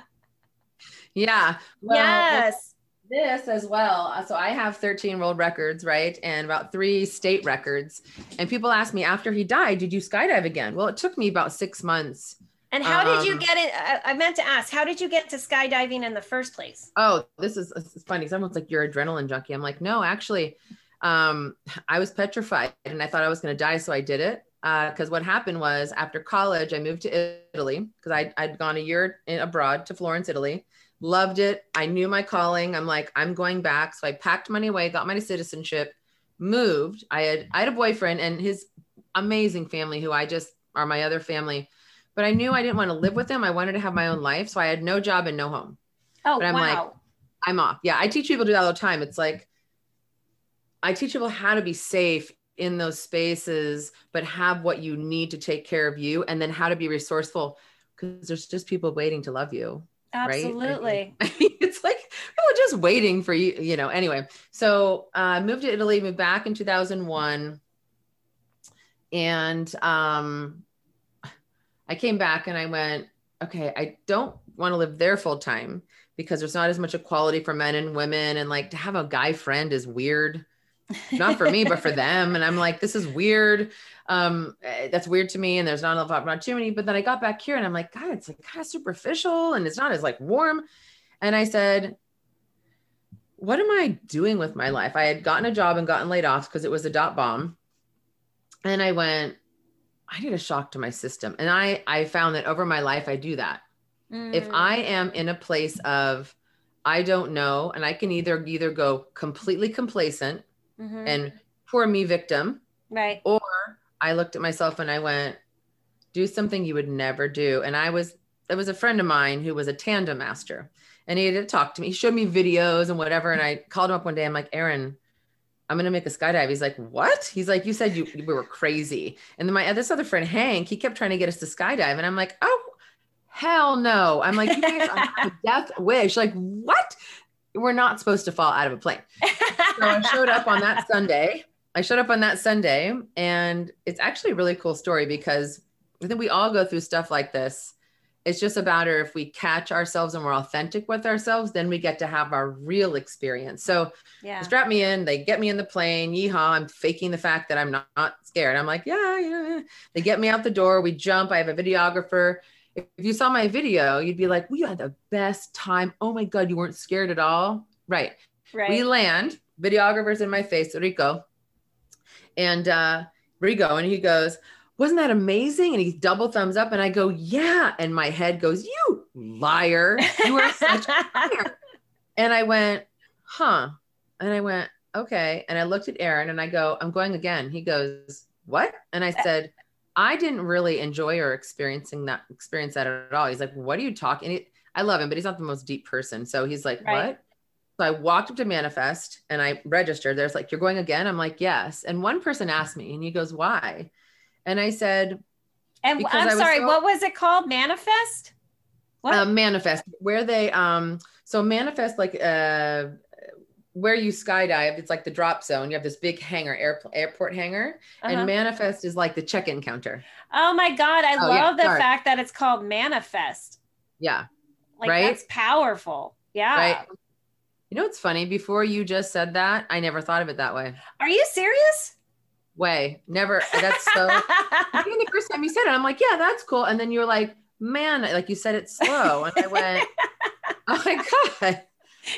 yeah. Well, yes this as well. uh, So I have 13 world records, right? And about three state records. And people ask me after he died, did you skydive again? Well, it took me about six months. and how did you um, get it I, I meant to ask how did you get to skydiving in the first place Oh, this is, this is funny. Someone's like, you're adrenaline junkie. I'm like, no, actually, um, I was petrified and I thought I was going to die. So I did it. Because what happened was after college, I moved to Italy because I'd, I'd gone a year in, abroad to Florence, Italy. Loved it. I knew my calling. I'm like, I'm going back. So I packed money away, got my citizenship, moved. I had I had a boyfriend and his amazing family who I just are my other family. But I knew I didn't want to live with them. I wanted to have my own life. So I had no job and no home. oh But I'm like, I'm off. Yeah, I teach people to do that all the time. It's like I teach people how to be safe in those spaces, but have what you need to take care of you, and then how to be resourceful because there's just people waiting to love you. right? I mean- absolutely I mean, it's like people are just waiting for you, you know. Anyway, so I uh, moved to Italy, moved back in 2001, and um, I came back and I went, okay, I don't want to live there full time because there's not as much equality for men and women, and like to have a guy friend is weird. Not for me, but for them. And I'm like, this is weird. Um, eh, that's weird to me. And there's not enough opportunity. But then I got back here and I'm like, God, it's like kind of superficial and it's not as like warm. And I said, what am I doing with my life? I had gotten a job and gotten laid off because it was a dot bomb. And I went, I need a shock to my system. And I I found that over my life, I do that. If Mm. I am in a place of I don't know, and I can either either go completely complacent Mhm. and poor me victim, right or I looked at myself and I went, do something you would never do. And I was, there was a friend of mine who was a tandem master and he had to talk to me. He showed me videos and whatever. And I called him up one day. I'm like, Aaron, I'm going to make a skydive. He's like, what? He's like, you said you we were crazy. And then my this other friend, Hank, he kept trying to get us to skydive. And I'm like, oh, hell no. I'm like, you guys I have a death wish. Like, what? We're not supposed to fall out of a plane so I showed up on that Sunday. I showed up on that Sunday, and it's actually a really cool story because I think we all go through stuff like this. It's just about or if we catch ourselves and we're authentic with ourselves, then we get to have our real experience. So yeah they strap me in, they get me in the plane. Yeehaw! I'm faking the fact that I'm not, not scared. I'm like, yeah, yeah. yeah. They get me out the door. We jump. I have a videographer. If you saw my video, you'd be like, we had the best time. Oh my god, you weren't scared at all. Right. right We land, videographer's in my face, Rico. And uh Rico, and he goes, Wasn't that amazing? And he double thumbs up, and I go, Yeah. And my head goes, You liar. You are such a liar. And I went, Huh. And I went, Okay. And I looked at Aaron and I go, I'm going again. He goes, What? And I said, I didn't really enjoy or experiencing that experience that at all. He's like, What are you talking? And he- I love him, but he's not the most deep person. So he's like, Right. What? So I walked up to Manifest and I registered. There's like, you're going again? I'm like, yes. And one person asked me and he goes, why? And I said, And I'm sorry, so- what was it called? Manifest? What? um, Manifest, where they, um, so Manifest, like, uh, where you skydive, it's like the drop zone. You have this big hangar, air, airport hangar, Uh-huh. and Manifest is like the check-in counter. oh my God. I Oh, yeah, love the sorry. fact that it's called Manifest. Yeah, Like Right? that's powerful. Yeah. right. You know what's funny? Before you just said that, I never thought of it that way. Are you serious? Way, never. That's so. Even the first time you said it, I'm like, yeah, that's cool. And then you were like, man, like you said it slow. And I went, oh my God.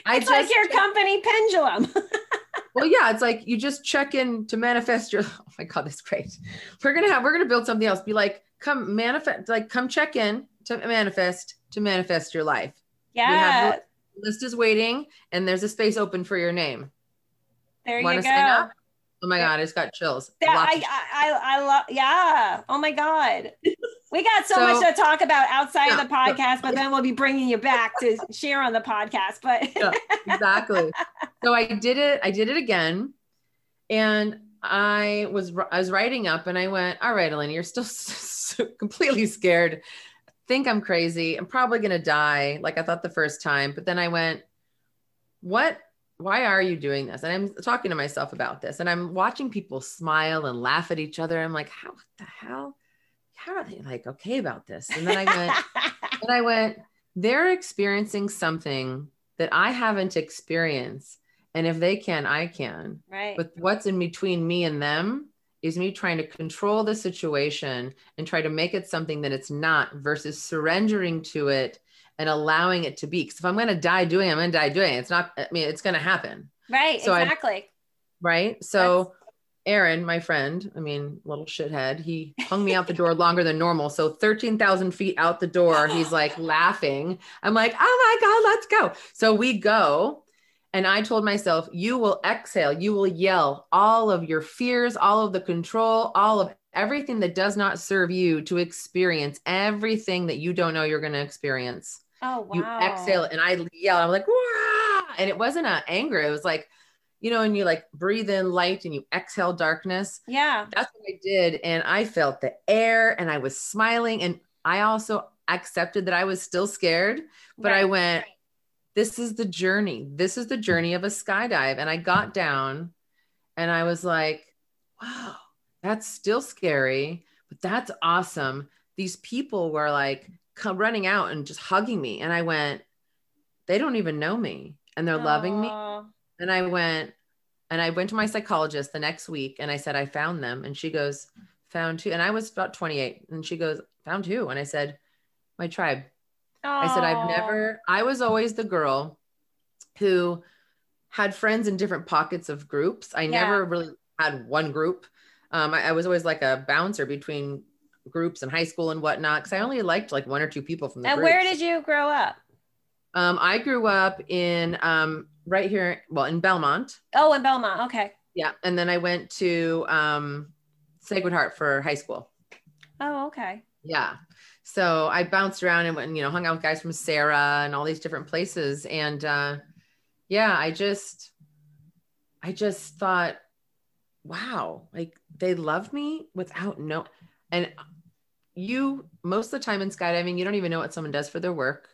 I it's like your company pendulum. well, yeah, it's like you just check in to manifest your oh my God, that's great. We're gonna have we're gonna build something else. Be like, come manifest, like come check in to manifest to manifest your life. yeah. List is waiting and there's a space open for your name. there Wanna you go. Oh my God, it's got chills. That, I, I, I, I love, yeah. Oh my God. We got so, So- much to talk about outside Yeah. of the podcast, but then we'll be bringing you back to share on the podcast. But Yeah. exactly. so I did it. I did it again, and I was I was writing up, and I went, "All right, Elena, you're still so completely scared. Think I'm crazy. I'm probably gonna die, like I thought the first time." But then I went, "What? Why are you doing this?" And I'm talking to myself about this, and I'm watching people smile and laugh at each other. I'm like, "How what the hell? How are they like okay about this?" And then I went. And I went, they're experiencing something that I haven't experienced. And if they can, I can. right. But what's in between me and them is me trying to control the situation and try to make it something that it's not versus surrendering to it and allowing it to be. Because if I'm going to die doing it, I'm going to die doing it. It's not, I mean, it's going to happen. right. so I- exactly. Right. So, Aaron, my friend, I mean, little shithead, he hung me out the door longer than normal. So 13,000 feet out the door, he's like laughing. I'm like, oh my God, let's go. So we go. And I told myself, you will exhale, you will yell all of your fears, all of the control, all of everything that does not serve you to experience everything that you don't know you're going to experience. Oh, wow. You exhale. And I yell, I'm like, Wah! and it wasn't a anger. It was like, you know, and you like breathe in light and you exhale darkness. Yeah. That's what I did. And I felt the air and I was smiling. And I also accepted that I was still scared, but I went, this is the journey. This is the journey of a skydive. And I got down and I was like, wow, that's still scary, but that's awesome. These people were like running out and just hugging me. And I went, they don't even know me and they're loving me. And I went, and I went to my psychologist the next week and I said, I found them. And she goes, found two. And I was about 28. And she goes, found two. And I said, my tribe. I said, I've never, I was always the girl who had friends in different pockets of groups. I Yeah. never really had one group. Um, I, I was always like a bouncer between groups in high school and whatnot because I only liked like one or two people from the And where did you grow up? um, I grew up in um, right here, well, in Belmont. Oh, in Belmont. Okay. Yeah. And then I went to um, Sacred Heart for high school. Oh, okay. Yeah. So I bounced around and went, you know, hung out with guys from Serra and all these different places. And uh, yeah, I just, I just thought, wow, like they love me without no, and you, most of the time in skydiving, you don't even know what someone does for their work.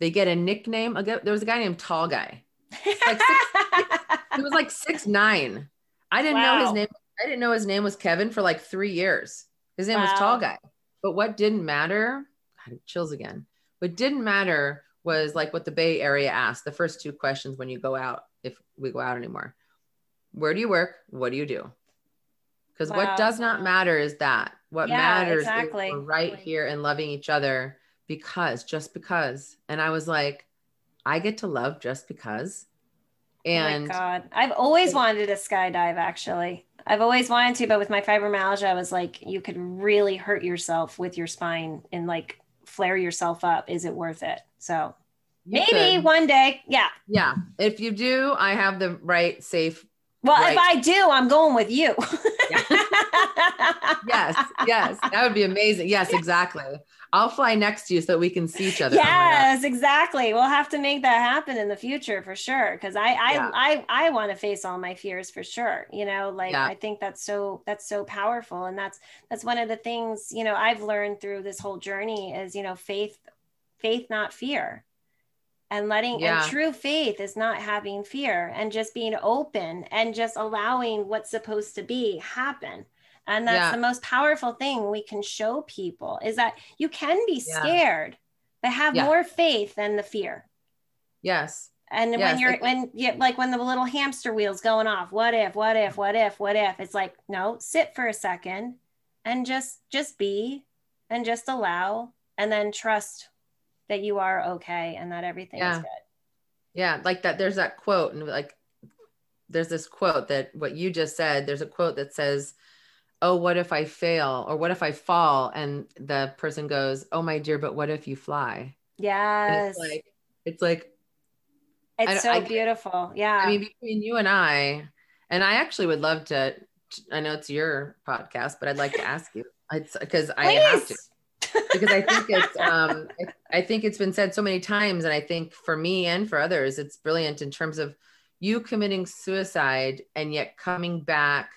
They get a nickname. Again, There was a guy named Tall Guy. Like He was like six nine. I didn't know his name. I didn't know his name was Kevin for like three years. His name was Tall Guy. But what didn't matter, God, chills again. What didn't matter was like what the Bay Area asked the first two questions when you go out, if we go out anymore. Where do you work? What do you do? Because Wow. what does not matter is that. What Yeah, matters exactly. is we're right here and loving each other because, just because. And I was like, I get to love just because. And oh my God. I've always wanted to skydive actually. I've always wanted to, but with my fibromyalgia, I was like, you could really hurt yourself with your spine and like flare yourself up. Is it worth it? So you maybe could- one day. Yeah. Yeah. If you do, I have the right safe. Well, Right. if I do, I'm going with you. Yeah. Yes, yes, that would be amazing. Yes, exactly. I'll fly next to you so we can see each other. Oh yes, oh exactly. We'll have to make that happen in the future for sure. Because I, I, yeah. I, I want to face all my fears for sure. You know, like yeah. I think that's so that's so powerful, and that's that's one of the things you know I've learned through this whole journey is you know faith, faith, not fear and letting yeah. and true faith is not having fear and just being open and just allowing what's supposed to be happen and that's yeah. the most powerful thing we can show people is that you can be scared yeah. but have more faith than the fear yes and yes. when you're when you like when the little hamster wheels going off what if what if what if what if it's like no sit for a second and just just be and just allow and then trust that you are okay and that everything yeah. is good. Yeah, like that. There's that quote, and like there's this quote that what you just said. There's a quote that says, "Oh, what if I fail, or what if I fall?" And the person goes, "Oh, my dear, but what if you fly?" Yes. it's like it's like it's so I, beautiful. Yeah. I mean, between you and I, and I actually would love to. I know it's your podcast, but I'd like to ask you It's because I have to because I think it's um, I, I think it's been said so many times, and I think for me and for others, it's brilliant in terms of you committing suicide and yet coming back.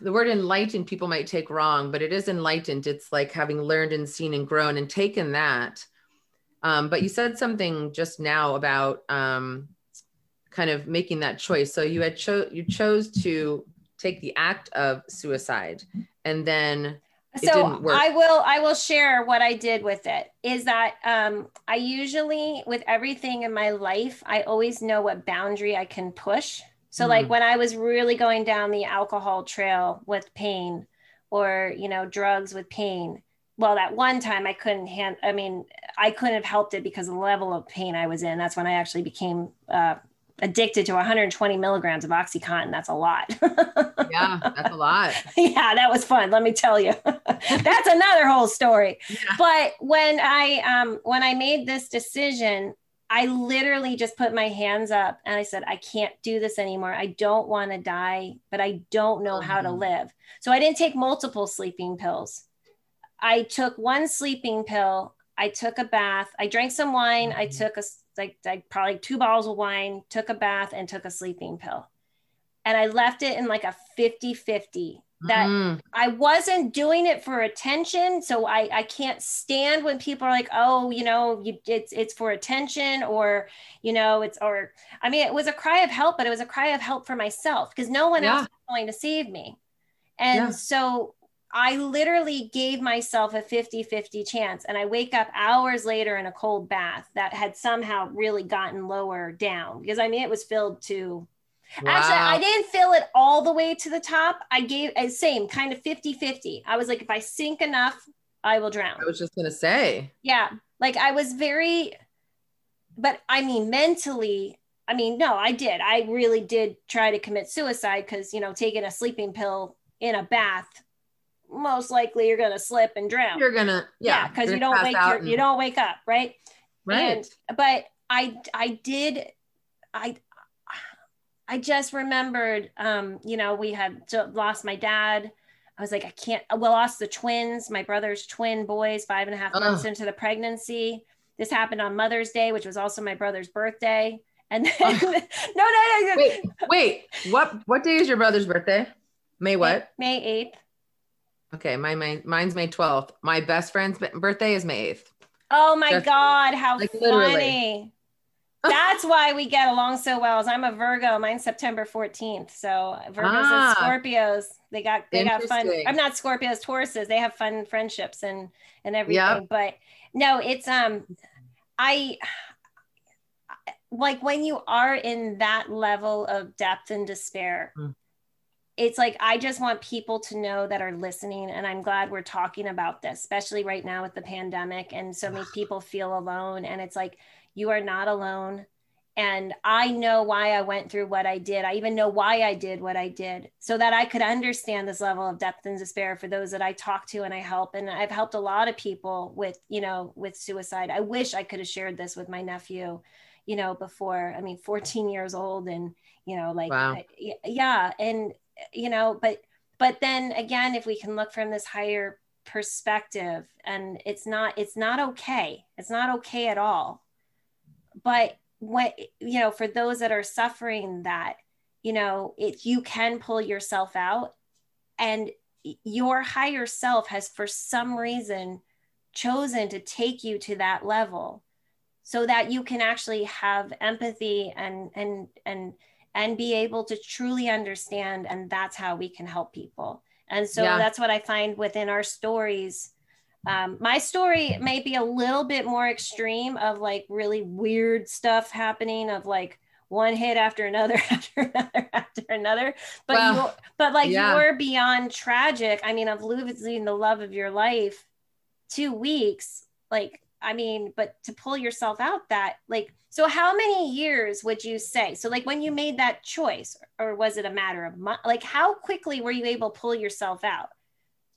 The word enlightened people might take wrong, but it is enlightened. It's like having learned and seen and grown and taken that. Um, but you said something just now about um, kind of making that choice. So you had cho- you chose to take the act of suicide, and then so i will i will share what i did with it is that um, i usually with everything in my life i always know what boundary i can push. So mm. like when i was really going down the alcohol trail with pain or you know drugs with pain well that one time i couldn't hand i mean i couldn't have helped it because the level of pain i was in. That's when i actually became uh, addicted to 120 milligrams of oxycontin. That's a lot. Yeah that's a lot. Yeah that was fun let me tell you. That's another whole story. Yeah. but when i um when i made this decision i literally just put my hands up and i said i can't do this anymore. I don't want to die but i don't know mm-hmm. how to mm-hmm. live. So i didn't take multiple sleeping pills. I took one sleeping pill. I took a bath. I drank some wine. Mm-hmm. i took a like, like probably two bottles of wine, took a bath, and took a sleeping pill. And I left it in like a 50 50 that mm. I wasn't doing it for attention. So I, I can't stand when people are like, oh, you know, you, it's, it's for attention or, you know, it's, or, I mean, it was a cry of help, but it was a cry of help for myself because no one yeah. else was going to save me. And yeah. so I literally gave myself a 50 50 chance. And I wake up hours later in a cold bath that had somehow really gotten lower down because I mean, it was filled to. Wow. Actually, I didn't fill it all the way to the top. I gave a uh, same kind of 50 50. I was like, if I sink enough, I will drown. I was just going to say. Yeah. Like I was very, but I mean, mentally, I mean, no, I did. I really did try to commit suicide because, you know, taking a sleeping pill in a bath most likely you're going to slip and drown. You're going to, yeah, because yeah, you don't wake your, and... you don't wake up, right? Right. And, but I, I did, I, I just remembered, um, you know, we had lost my dad. I was like, I can't, we lost the twins, my brother's twin boys, five and a half months into the pregnancy. This happened on Mother's Day, which was also my brother's birthday. And then, no, no, no, no. Wait, wait, what, what day is your brother's birthday? May what? May, May 8th. Okay, my, my mine's May 12th. My best friend's birthday is May 8th. Oh my God, how like funny. That's why we get along so well. As I'm a Virgo, mine's September 14th. So Virgos ah, and Scorpios, they got they got fun. I'm not Scorpios, Tauruses. They have fun friendships and and everything. Yep. But no, it's um I like when you are in that level of depth and despair. Mm it's like I just want people to know that are listening, and I'm glad we're talking about this, especially right now with the pandemic, and so many people feel alone. And it's like you are not alone. And I know why I went through what I did. I even know why I did what I did, so that I could understand this level of depth and despair for those that I talk to and I help. And I've helped a lot of people with, you know, with suicide. I wish I could have shared this with my nephew, you know, before. I mean, 14 years old, and you know, like, wow. yeah, and you know, but but then again if we can look from this higher perspective and it's not it's not okay. It's not okay at all. But what you know for those that are suffering that you know it you can pull yourself out and your higher self has for some reason chosen to take you to that level so that you can actually have empathy and and and and be able to truly understand and that's how we can help people and so yeah. that's what i find within our stories um, my story may be a little bit more extreme of like really weird stuff happening of like one hit after another after another after another but well, you but like yeah. you're beyond tragic i mean of losing the love of your life two weeks like i mean but to pull yourself out that like so how many years would you say so like when you made that choice or was it a matter of month like how quickly were you able to pull yourself out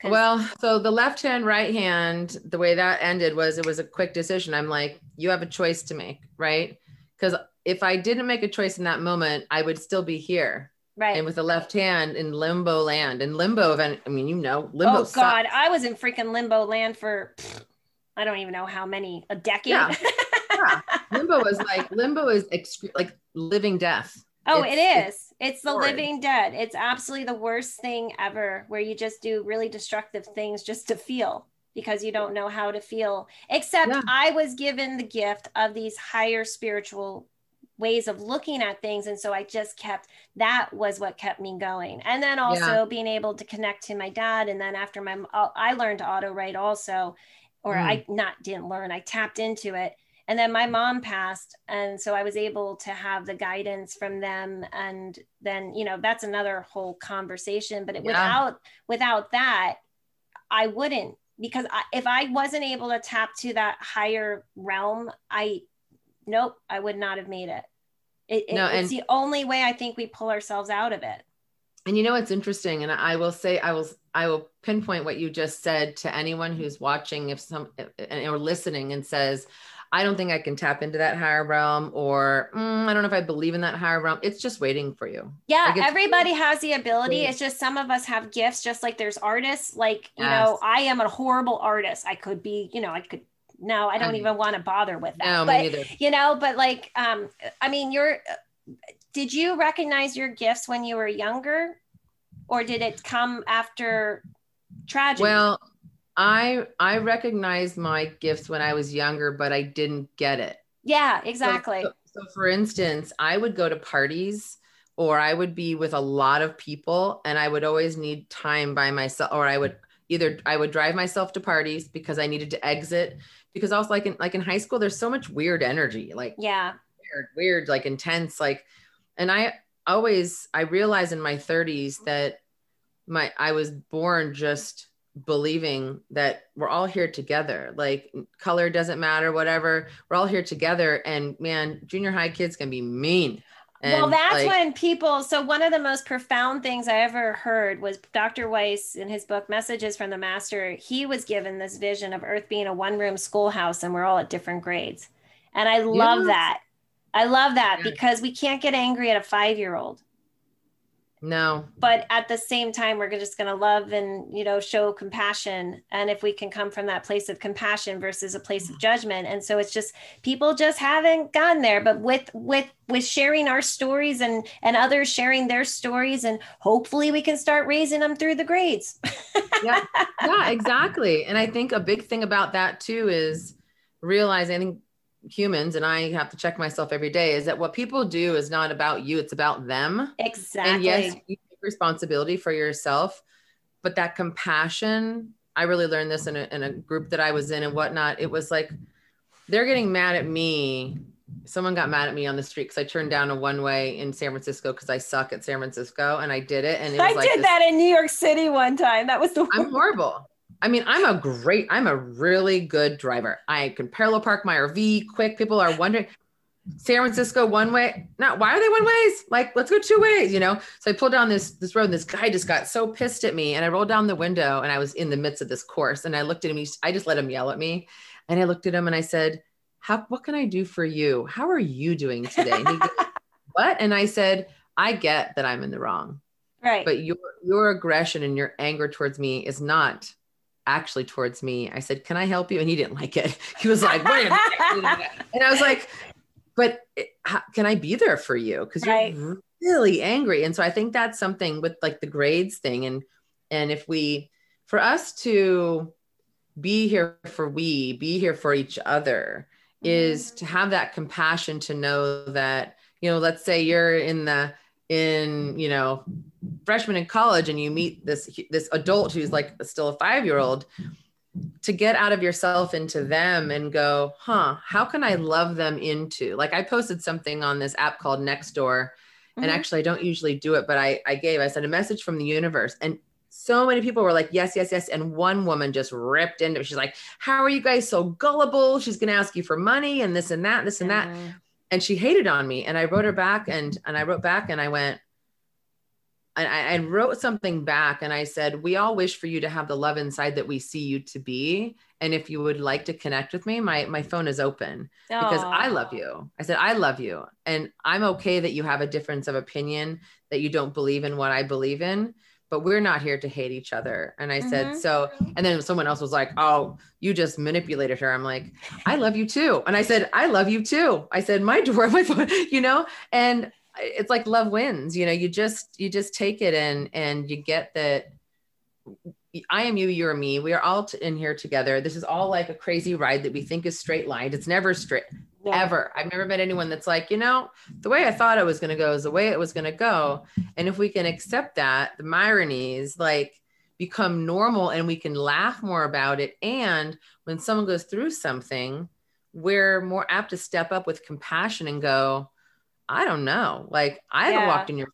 well, so the left hand, right hand, the way that ended was it was a quick decision. I'm like, you have a choice to make, right? Because if I didn't make a choice in that moment, I would still be here. Right. And with the left hand in limbo land and limbo event, I mean, you know, limbo. Oh God, I was in freaking limbo land for I don't even know how many, a decade. Yeah. yeah. Limbo is like limbo is like living death. Oh, it's, it is. It's, it's the living dead. It's absolutely the worst thing ever where you just do really destructive things just to feel because you don't know how to feel. Except yeah. I was given the gift of these higher spiritual ways of looking at things. And so I just kept that was what kept me going. And then also yeah. being able to connect to my dad. And then after my, uh, I learned to auto write also, or mm. I not didn't learn, I tapped into it and then my mom passed and so i was able to have the guidance from them and then you know that's another whole conversation but yeah. without without that i wouldn't because I, if i wasn't able to tap to that higher realm i nope i would not have made it, it, no, it's the only way i think we pull ourselves out of it and you know what's interesting and i will say i will i will pinpoint what you just said to anyone who's watching if some or listening and says I don't think I can tap into that higher realm, or mm, I don't know if I believe in that higher realm. It's just waiting for you. Yeah, like everybody has the ability. It's just some of us have gifts, just like there's artists. Like, you yes. know, I am a horrible artist. I could be, you know, I could no, I don't I'm, even want to bother with that. No, but, neither. You know, but like, um, I mean, you're. Did you recognize your gifts when you were younger, or did it come after tragedy? Well, I I recognized my gifts when I was younger, but I didn't get it. Yeah, exactly. So, so, so for instance, I would go to parties or I would be with a lot of people and I would always need time by myself or I would either I would drive myself to parties because I needed to exit because also like in like in high school there's so much weird energy like yeah weird, weird like intense like and I always I realized in my 30s that my I was born just believing that we're all here together like color doesn't matter whatever we're all here together. And man junior high kids can be mean. And well that's like, when people so one of the most profound things i ever heard was dr weiss in his book messages from the master he was given this vision of earth being a one room schoolhouse and we're all at different grades. And i love yeah. that i love that yeah. because we can't get angry at a five year old no. But at the same time, we're just going to love and, you know, show compassion. And if we can come from that place of compassion versus a place of judgment. And so it's just people just haven't gotten there. But with, with, with sharing our stories and, and others sharing their stories, and hopefully we can start raising them through the grades. yeah. Yeah, exactly. And I think a big thing about that too is realizing, humans and I have to check myself every day is that what people do is not about you, it's about them. Exactly. And yes, you take responsibility for yourself, but that compassion, I really learned this in a, in a group that I was in and whatnot. It was like they're getting mad at me. Someone got mad at me on the street because I turned down a one way in San Francisco because I suck at San Francisco and I did it. And it I like did this, that in New York City one time. That was the I'm horrible. I mean, I'm a great, I'm a really good driver. I can parallel park my RV quick. People are wondering, San Francisco one way. Now, why are they one ways? Like, let's go two ways, you know? So I pulled down this this road and this guy just got so pissed at me. And I rolled down the window and I was in the midst of this course. And I looked at him, I just let him yell at me. And I looked at him and I said, How what can I do for you? How are you doing today? And he goes, What? And I said, I get that I'm in the wrong. Right. But your your aggression and your anger towards me is not actually towards me. I said, "Can I help you?" And he didn't like it. He was like, "Wait a minute," and I was like, "But eh, how, can I be there for you? Because Right. you're really angry." And so I think that's something with like the grades thing, and and if we, for us to be here for we, be here for each other, is mm-hmm. to have that compassion to know that you know let's say you're in the in you know freshman in college and you meet this this adult who's like still a five year old to get out of yourself into them and go huh how can i love them into like i posted something on this app called nextdoor and Mhm. actually i don't usually do it but i i gave i sent a message from the universe and so many people were like yes yes yes and one woman just ripped into it she's like how are you guys so gullible she's going to ask you for money and this and that this and that. And she hated on me. And i wrote her mm-hmm. back and and i wrote back and i went and I, I wrote something back and i said we all wish for you to have the love inside that we see you to be. And if you would like to connect with me my my phone is open because i love you. I said i love you. And i'm okay that you have a difference of opinion that you don't believe in what i believe in but we're not here to hate each other and i said Mhm. so and then someone else was like oh you just manipulated her i'm like I love you too. And I said, I love you too. I said, my door, my phone, you know, and it's like love wins, you know, you just, you just take it and, and you get that I am you, you're me. We are all t- in here together. This is all like a crazy ride that we think is straight lined. It's never straight No. ever. I've never met anyone that's like, you know, the way I thought it was going to go is the way it was going to go. And if we can accept that, the ironies like become normal and we can laugh more about it. And when someone goes through something, we're more apt to step up with compassion and go, I don't know. Like I haven't Yeah. walked in your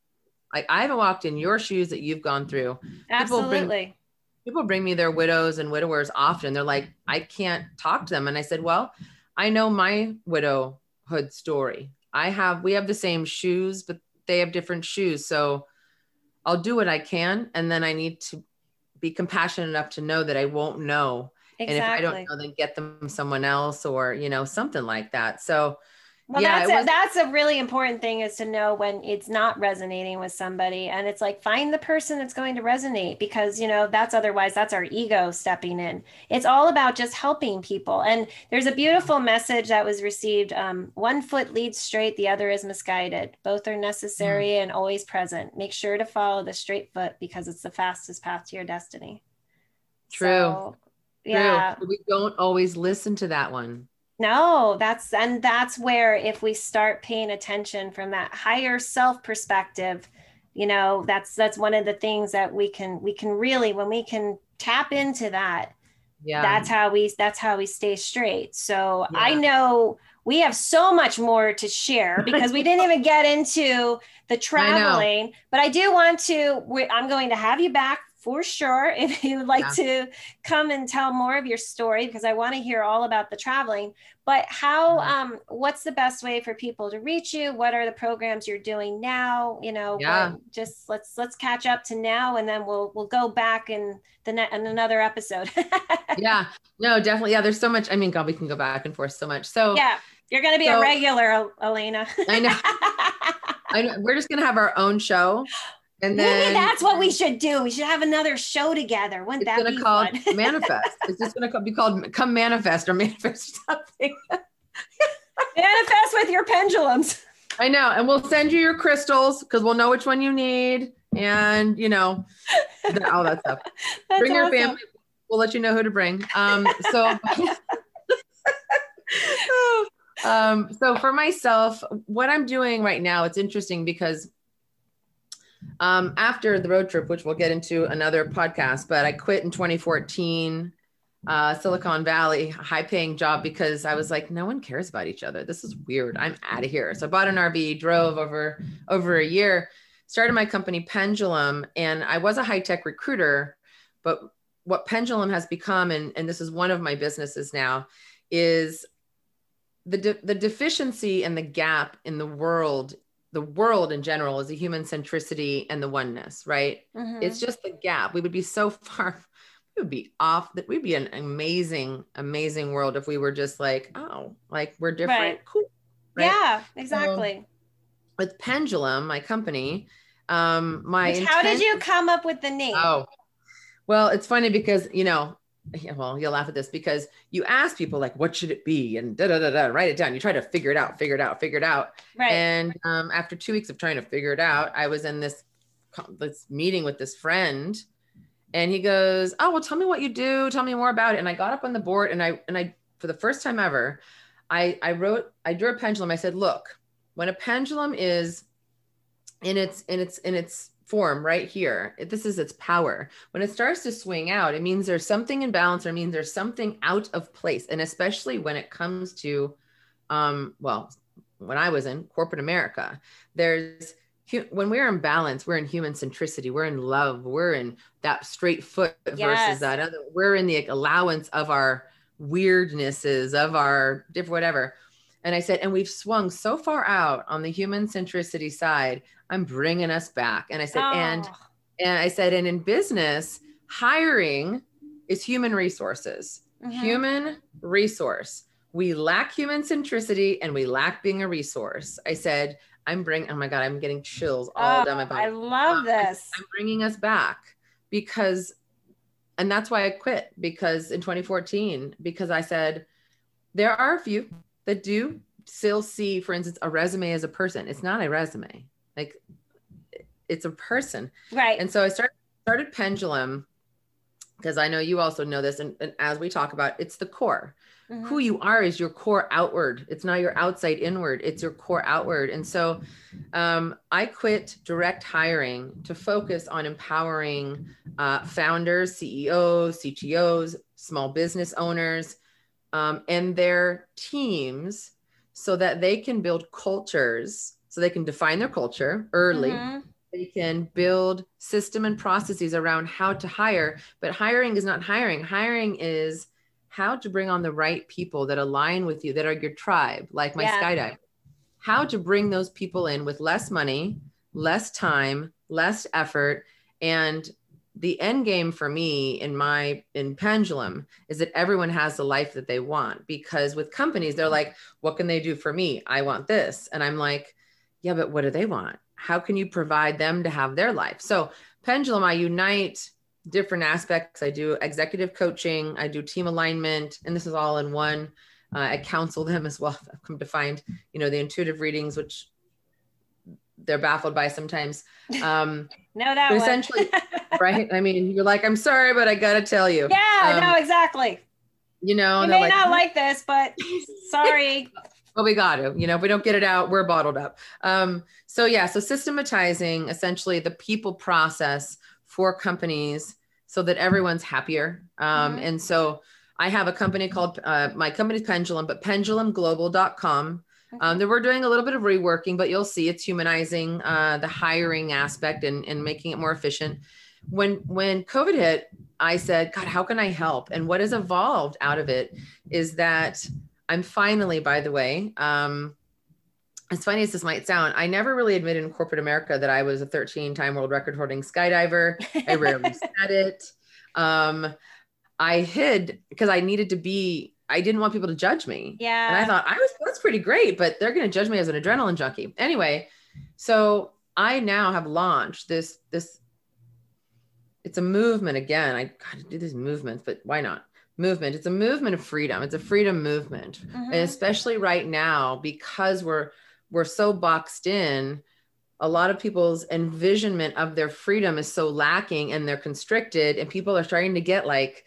like I haven't walked in your shoes that you've gone through people bring- Absolutely. people bring me their widows and widowers often. They're like, I can't talk to them. And I said, Well, I know my widowhood story. I have, we have the same shoes, but they have different shoes. So I'll do what I can. And then I need to be compassionate enough to know that I won't know. Exactly. And if I don't know, then get them someone else or, you know, something like that. So Well, Yeah, that's it a, that's a really important thing is to know when it's not resonating with somebody, and it's like find the person that's going to resonate because you know that's otherwise that's our ego stepping in. It's all about just helping people, and there's a beautiful message that was received. Um, one foot leads straight, the other is misguided. Both are necessary Mm. and always present. Make sure to follow the straight foot because it's the fastest path to your destiny. True. So, yeah. But we don't always listen to that one. No, that's and that's where if we start paying attention from that higher self perspective, you know, that's that's one of the things that we can we can really when we can tap into that, Yeah. that's how we that's how we stay straight. So I know we have so much more to share because we didn't even get into the traveling, but I do want to we, I'm going to have you back for sure if you would like to come and tell more of your story because I want to hear all about the traveling. But how Mhm. um what's the best way for people to reach you? What are the programs you're doing now? You know, Yeah. just let's let's catch up to now and then we'll we'll go back in the ne- in another episode. yeah. No, definitely. Yeah. There's so much. I mean, God, we can go back and forth so much. So yeah, you're going to be a regular, Elena. I know. I know. We're just gonna have our own show, and then Maybe that's what we should do. We should have another show together. Wouldn't It's that gonna be called fun? manifest. It's just gonna be called come manifest or manifest something. Manifest with your pendulums. I know, and we'll send you your crystals because we'll know which one you need, and you know, all that stuff. Bring your awesome. family. We'll let you know who to bring. Um, so, um, so for myself, what I'm doing right now, it's interesting because um, after the road trip, which we'll get into another podcast, but I quit in 2014, uh, Silicon Valley, high paying job because I was like, no one cares about each other. This is weird. I'm out of here. So I bought an RV, drove over over a year, started my company Pendulum, and I was a high tech recruiter, but what Pendulum has become, and, and this is one of my businesses now, is the, de- the deficiency and the gap in the world, the world in general is the human centricity and the oneness, right? Mhm. It's just the gap. We would be so far, we would be off that we'd be an amazing, amazing world if we were just like, oh, like we're different. Right. Cool. right? Yeah, exactly. with Pendulum, my company, Um, my Which- how did you come up with the name? Oh, well, it's funny because you know, yeah, well, you'll laugh at this because you ask people like, "What should it be?" and da da da da, write it down. You try to figure it out, figure it out, figure it out. right. And um, after two weeks of trying to figure it out, I was in this this meeting with this friend, and he goes, "Oh, well, tell me what you do. Tell me more about it." And I got up on the board, and I and I for the first time ever, I I wrote I drew a pendulum. I said, "Look, when a pendulum is in its in its in its form right here this is its power when it starts to swing out it means there's something in balance or means there's something out of place and especially when it comes to um well when i was in corporate america there's when we're in balance we're in human centricity we're in love we're in that straight foot Yes. versus that other we're in the allowance of our weirdnesses of our different whatever and I said, and we've swung so far out on the human centricity side. I'm bringing us back. And I said, and Oh, and I said, and in business, hiring is human resources, mhm. human resource. We lack human centricity and we lack being a resource. I said, I'm bringing. Oh my god, I'm getting chills all Oh, down my body. I love this. I'm bringing us back because, and that's why I quit because in 2014, because I said, there are a few that do still see, for instance, a resume as a person. It's not a resume, like it's a person. Right. And so I started, started Pendulum because I know you also know this. And, and as we talk about, it's the core Mhm. who you are is your core outward. It's not your outside inward. It's your core outward. And so um, I quit direct hiring to focus on empowering uh, founders, CEOs, CTOs, small business owners, um, and their teams so that they can build cultures, so they can define their culture early. Mhm. they can build system and processes around how to hire but hiring is not hiring. Hiring is how to bring on the right people that align with you that are your tribe like my Yeah. skydive. How to bring those people in with less money less time less effort. And the end game for me in my in pendulum is that everyone has the life that they want because with companies they're like what can they do for me? I want this. And i'm like yeah but what do they want? How can you provide them to have their life? So pendulum i unite different aspects. I do executive coaching i do team alignment and this is all in one. Uh, i counsel them as well i've come to find you know the intuitive readings which they're baffled by sometimes. Um No, that essentially right? I mean you're like i'm sorry but i gotta tell you. Yeah, Um, no, exactly. you know You may they're not like this, but sorry. Well we got to you know if we don't get it out we're bottled up um so yeah so systematizing essentially the people process for companies so that everyone's happier um Mhm. and so i have a company called uh, my company's pendulum but pendulumglobal.com um, that we're doing a little bit of reworking, but you'll see it's humanizing uh, the hiring aspect and, and making it more efficient. When when COVID hit, I said, God, how can I help? And what has evolved out of it is that I'm finally, by the way, um, as funny as this might sound, I never really admitted in corporate America that I was a 13 time world record holding skydiver. I rarely said it. Um, I hid because I needed to be, I didn't want people to judge me. yeah. And I thought I was that's pretty great, but they're going to judge me as an adrenaline junkie. Anyway, so I now have launched this this it's a movement again. I got to do these movements, but why not? Movement. It's a movement of freedom. It's a freedom movement. Mhm. And especially right now because we're we're so boxed in, a lot of people's envisionment of their freedom is so lacking and they're constricted and people are starting to get like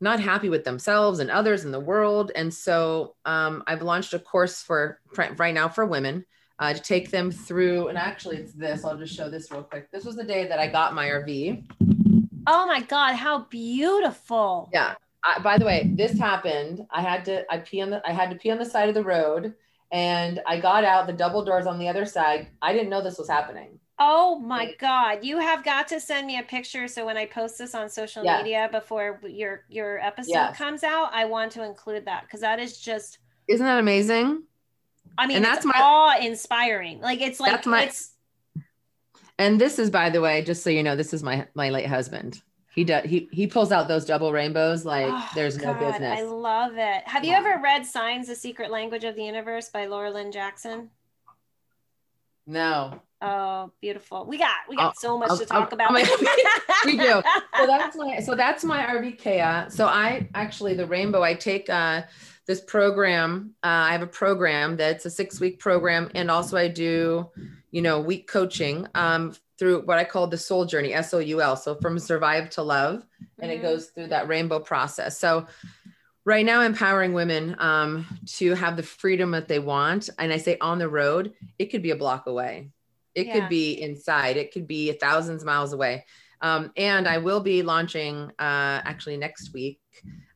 not happy with themselves and others in the world. And so um, I've launched a course for right now for women uh, to take them through. And actually, it's this. I'll just show this real quick. This was the day that I got my RV. oh my God, how beautiful. Yeah. I, by the way, this happened. I had to. I pee on the. I had to pee on the side of the road, and I got out. The double doors on the other side. I didn't know this was happening. Oh my God. You have got to send me a picture. So when I post this on social Yeah. media before your your episode Yes. comes out, I want to include that because that is just Isn't that amazing? I mean And that's my- awe inspiring. Like it's like That's my- it's And this is, by the way, just so you know, this is my my late husband. He does. He he pulls out those double rainbows like oh, there's no business. I love it. Have you ever read Signs: The Secret Language of the Universe by Laura Lynne Jackson? No. Oh, beautiful. We got we got I'll- so much I'll- to talk I'll- about. we do. So that's my so that's my RVK. So I actually the rainbow. I take uh, this program. Uh, I have a program that's a six week program, and also I do, you know, week coaching um, through what I call the Soul Journey, S O U L. So from survive to love, and it Mhm. goes through that rainbow process. So right now empowering women um, to have the freedom that they want and i say on the road it could be a block away it Yeah. could be inside it could be thousands of miles away um, and i will be launching uh, actually next week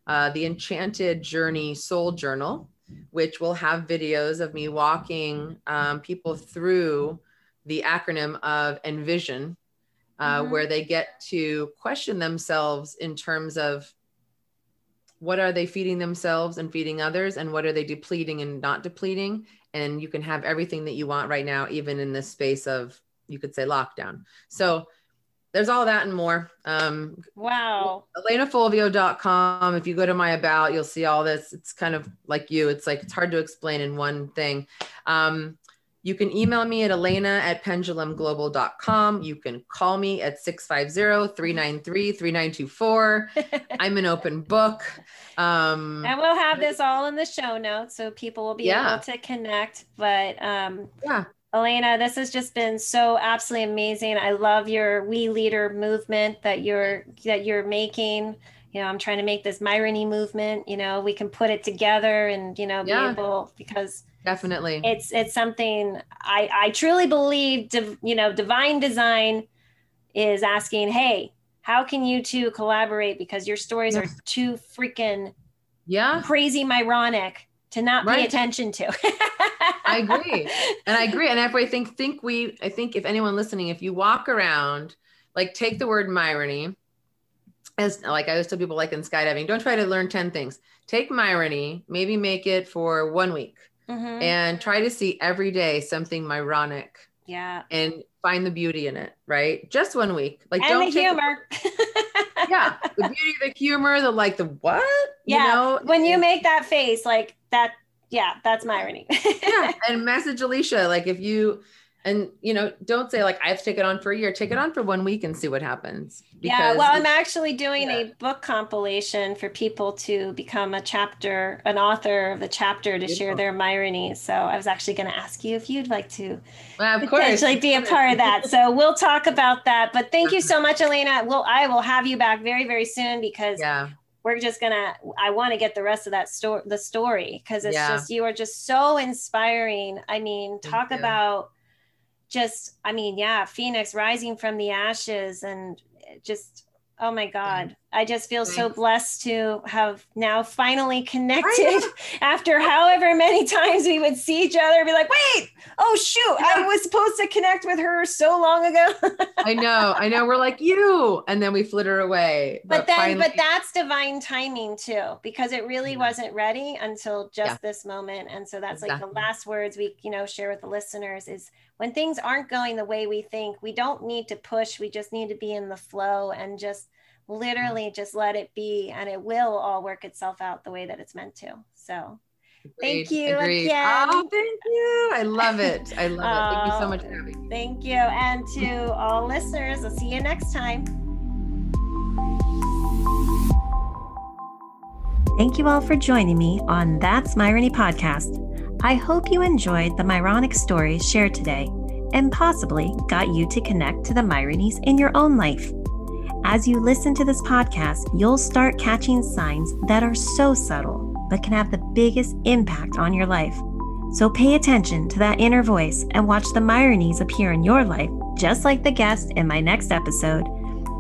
uh, the enchanted journey soul journal which will have videos of me walking um, people through the acronym of envision uh, Mhm. where they get to question themselves in terms of what are they feeding themselves and feeding others and what are they depleting and not depleting. And you can have everything that you want right now even in this space of you could say lockdown. So there's all that and more. Um wow. elenafolvio.com if you go to my about you'll see all this. It's kind of like you. It's like it's hard to explain in one thing. Um you can email me at elena at pendulumglobal.com. You can call me at 650-393-3924. I'm an open book. Um, And we'll have this all in the show notes so people will be Yeah. able to connect. But um yeah. Elena, this has just been so absolutely amazing. I love your We Leader movement that you're that you're making. You know, I'm trying to make this Myrony movement. You know, we can put it together and you know be able because Definitely. it's it's something I I truly believe. Div, you know, divine design is asking, hey, how can you two collaborate because your stories are too freaking yeah. crazy Myronic to not pay attention to. I agree. And I agree. And I think think we I think if anyone listening, if you walk around, like take the word Myrony, as like I always tell people like in skydiving, don't try to learn 10 things. Take Myrony, maybe make it for one week Mhm. and try to see every day something Myronic yeah. and find the beauty in it, right? Just one week. Like And don't the humor. yeah, the beauty, the humor, the like the what? Yeah, You know? when you make that face, like that, yeah, that's Myrony. yeah and message alicia like if you and you know don't say like i have to take it on for a year take it on for one week and see what happens yeah, well, I'm actually doing a book compilation for people to become a chapter, an author of the chapter to share their Myronies. So I was actually going to ask you if you'd like to well, of course potentially be a part of that. So we'll talk about that. But thank you so much, Elena. Well, I will have you back very, very soon because yeah we're just gonna i want to get the rest of that story the story because it's Yeah. just you are just so inspiring i mean talk about just i mean yeah phoenix rising from the ashes and just oh my god i just feel so blessed to have now finally connected after however many times we would see each other and be like wait oh shoot i was supposed to connect with her so long ago. I know i know we're like you and then we flitter away but then finally- but that's divine timing too because it really Yeah. wasn't ready until just Yeah. this moment and so that's like the last words we you know share with the listeners is when things aren't going the way we think we don't need to push we just need to be in the flow and just Mm-hmm. literally just let it be and it will all work itself out the way that it's meant to so thank you agreed. again. oh thank you i love it i love it thank you so Oh. much for um, having me thank you and to all listeners i'll see you next time Thank you all for joining me on That's Myrony podcast. I hope you enjoyed the Myronic stories shared today and possibly got you to connect to the Myronies in your own life. As you listen to this podcast, you'll start catching signs that are so subtle but can have the biggest impact on your life. So pay attention to that inner voice and watch the Myronies appear in your life, just like the guest in my next episode.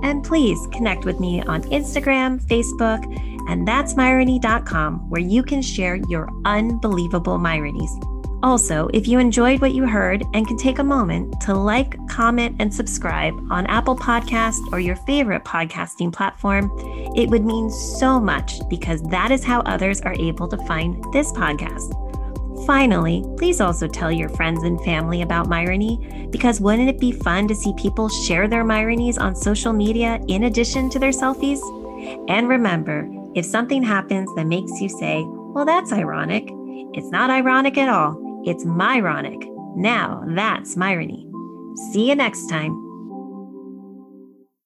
And please connect with me on Instagram, Facebook, and that's Myrony.com, where you can share your unbelievable Myronies. Also, if you enjoyed what you heard and can take a moment to like, comment, and subscribe on Apple Podcast or your favorite podcasting platform, it would mean so much because that is how others are able to find this podcast. Finally, please also tell your friends and family about Myrony because wouldn't it be fun to see people share their Myronies on social media in addition to their selfies? And remember, if something happens that makes you say, well, that's ironic, it's not ironic at all. It's Myronic. Now that's Myrony. See you next time.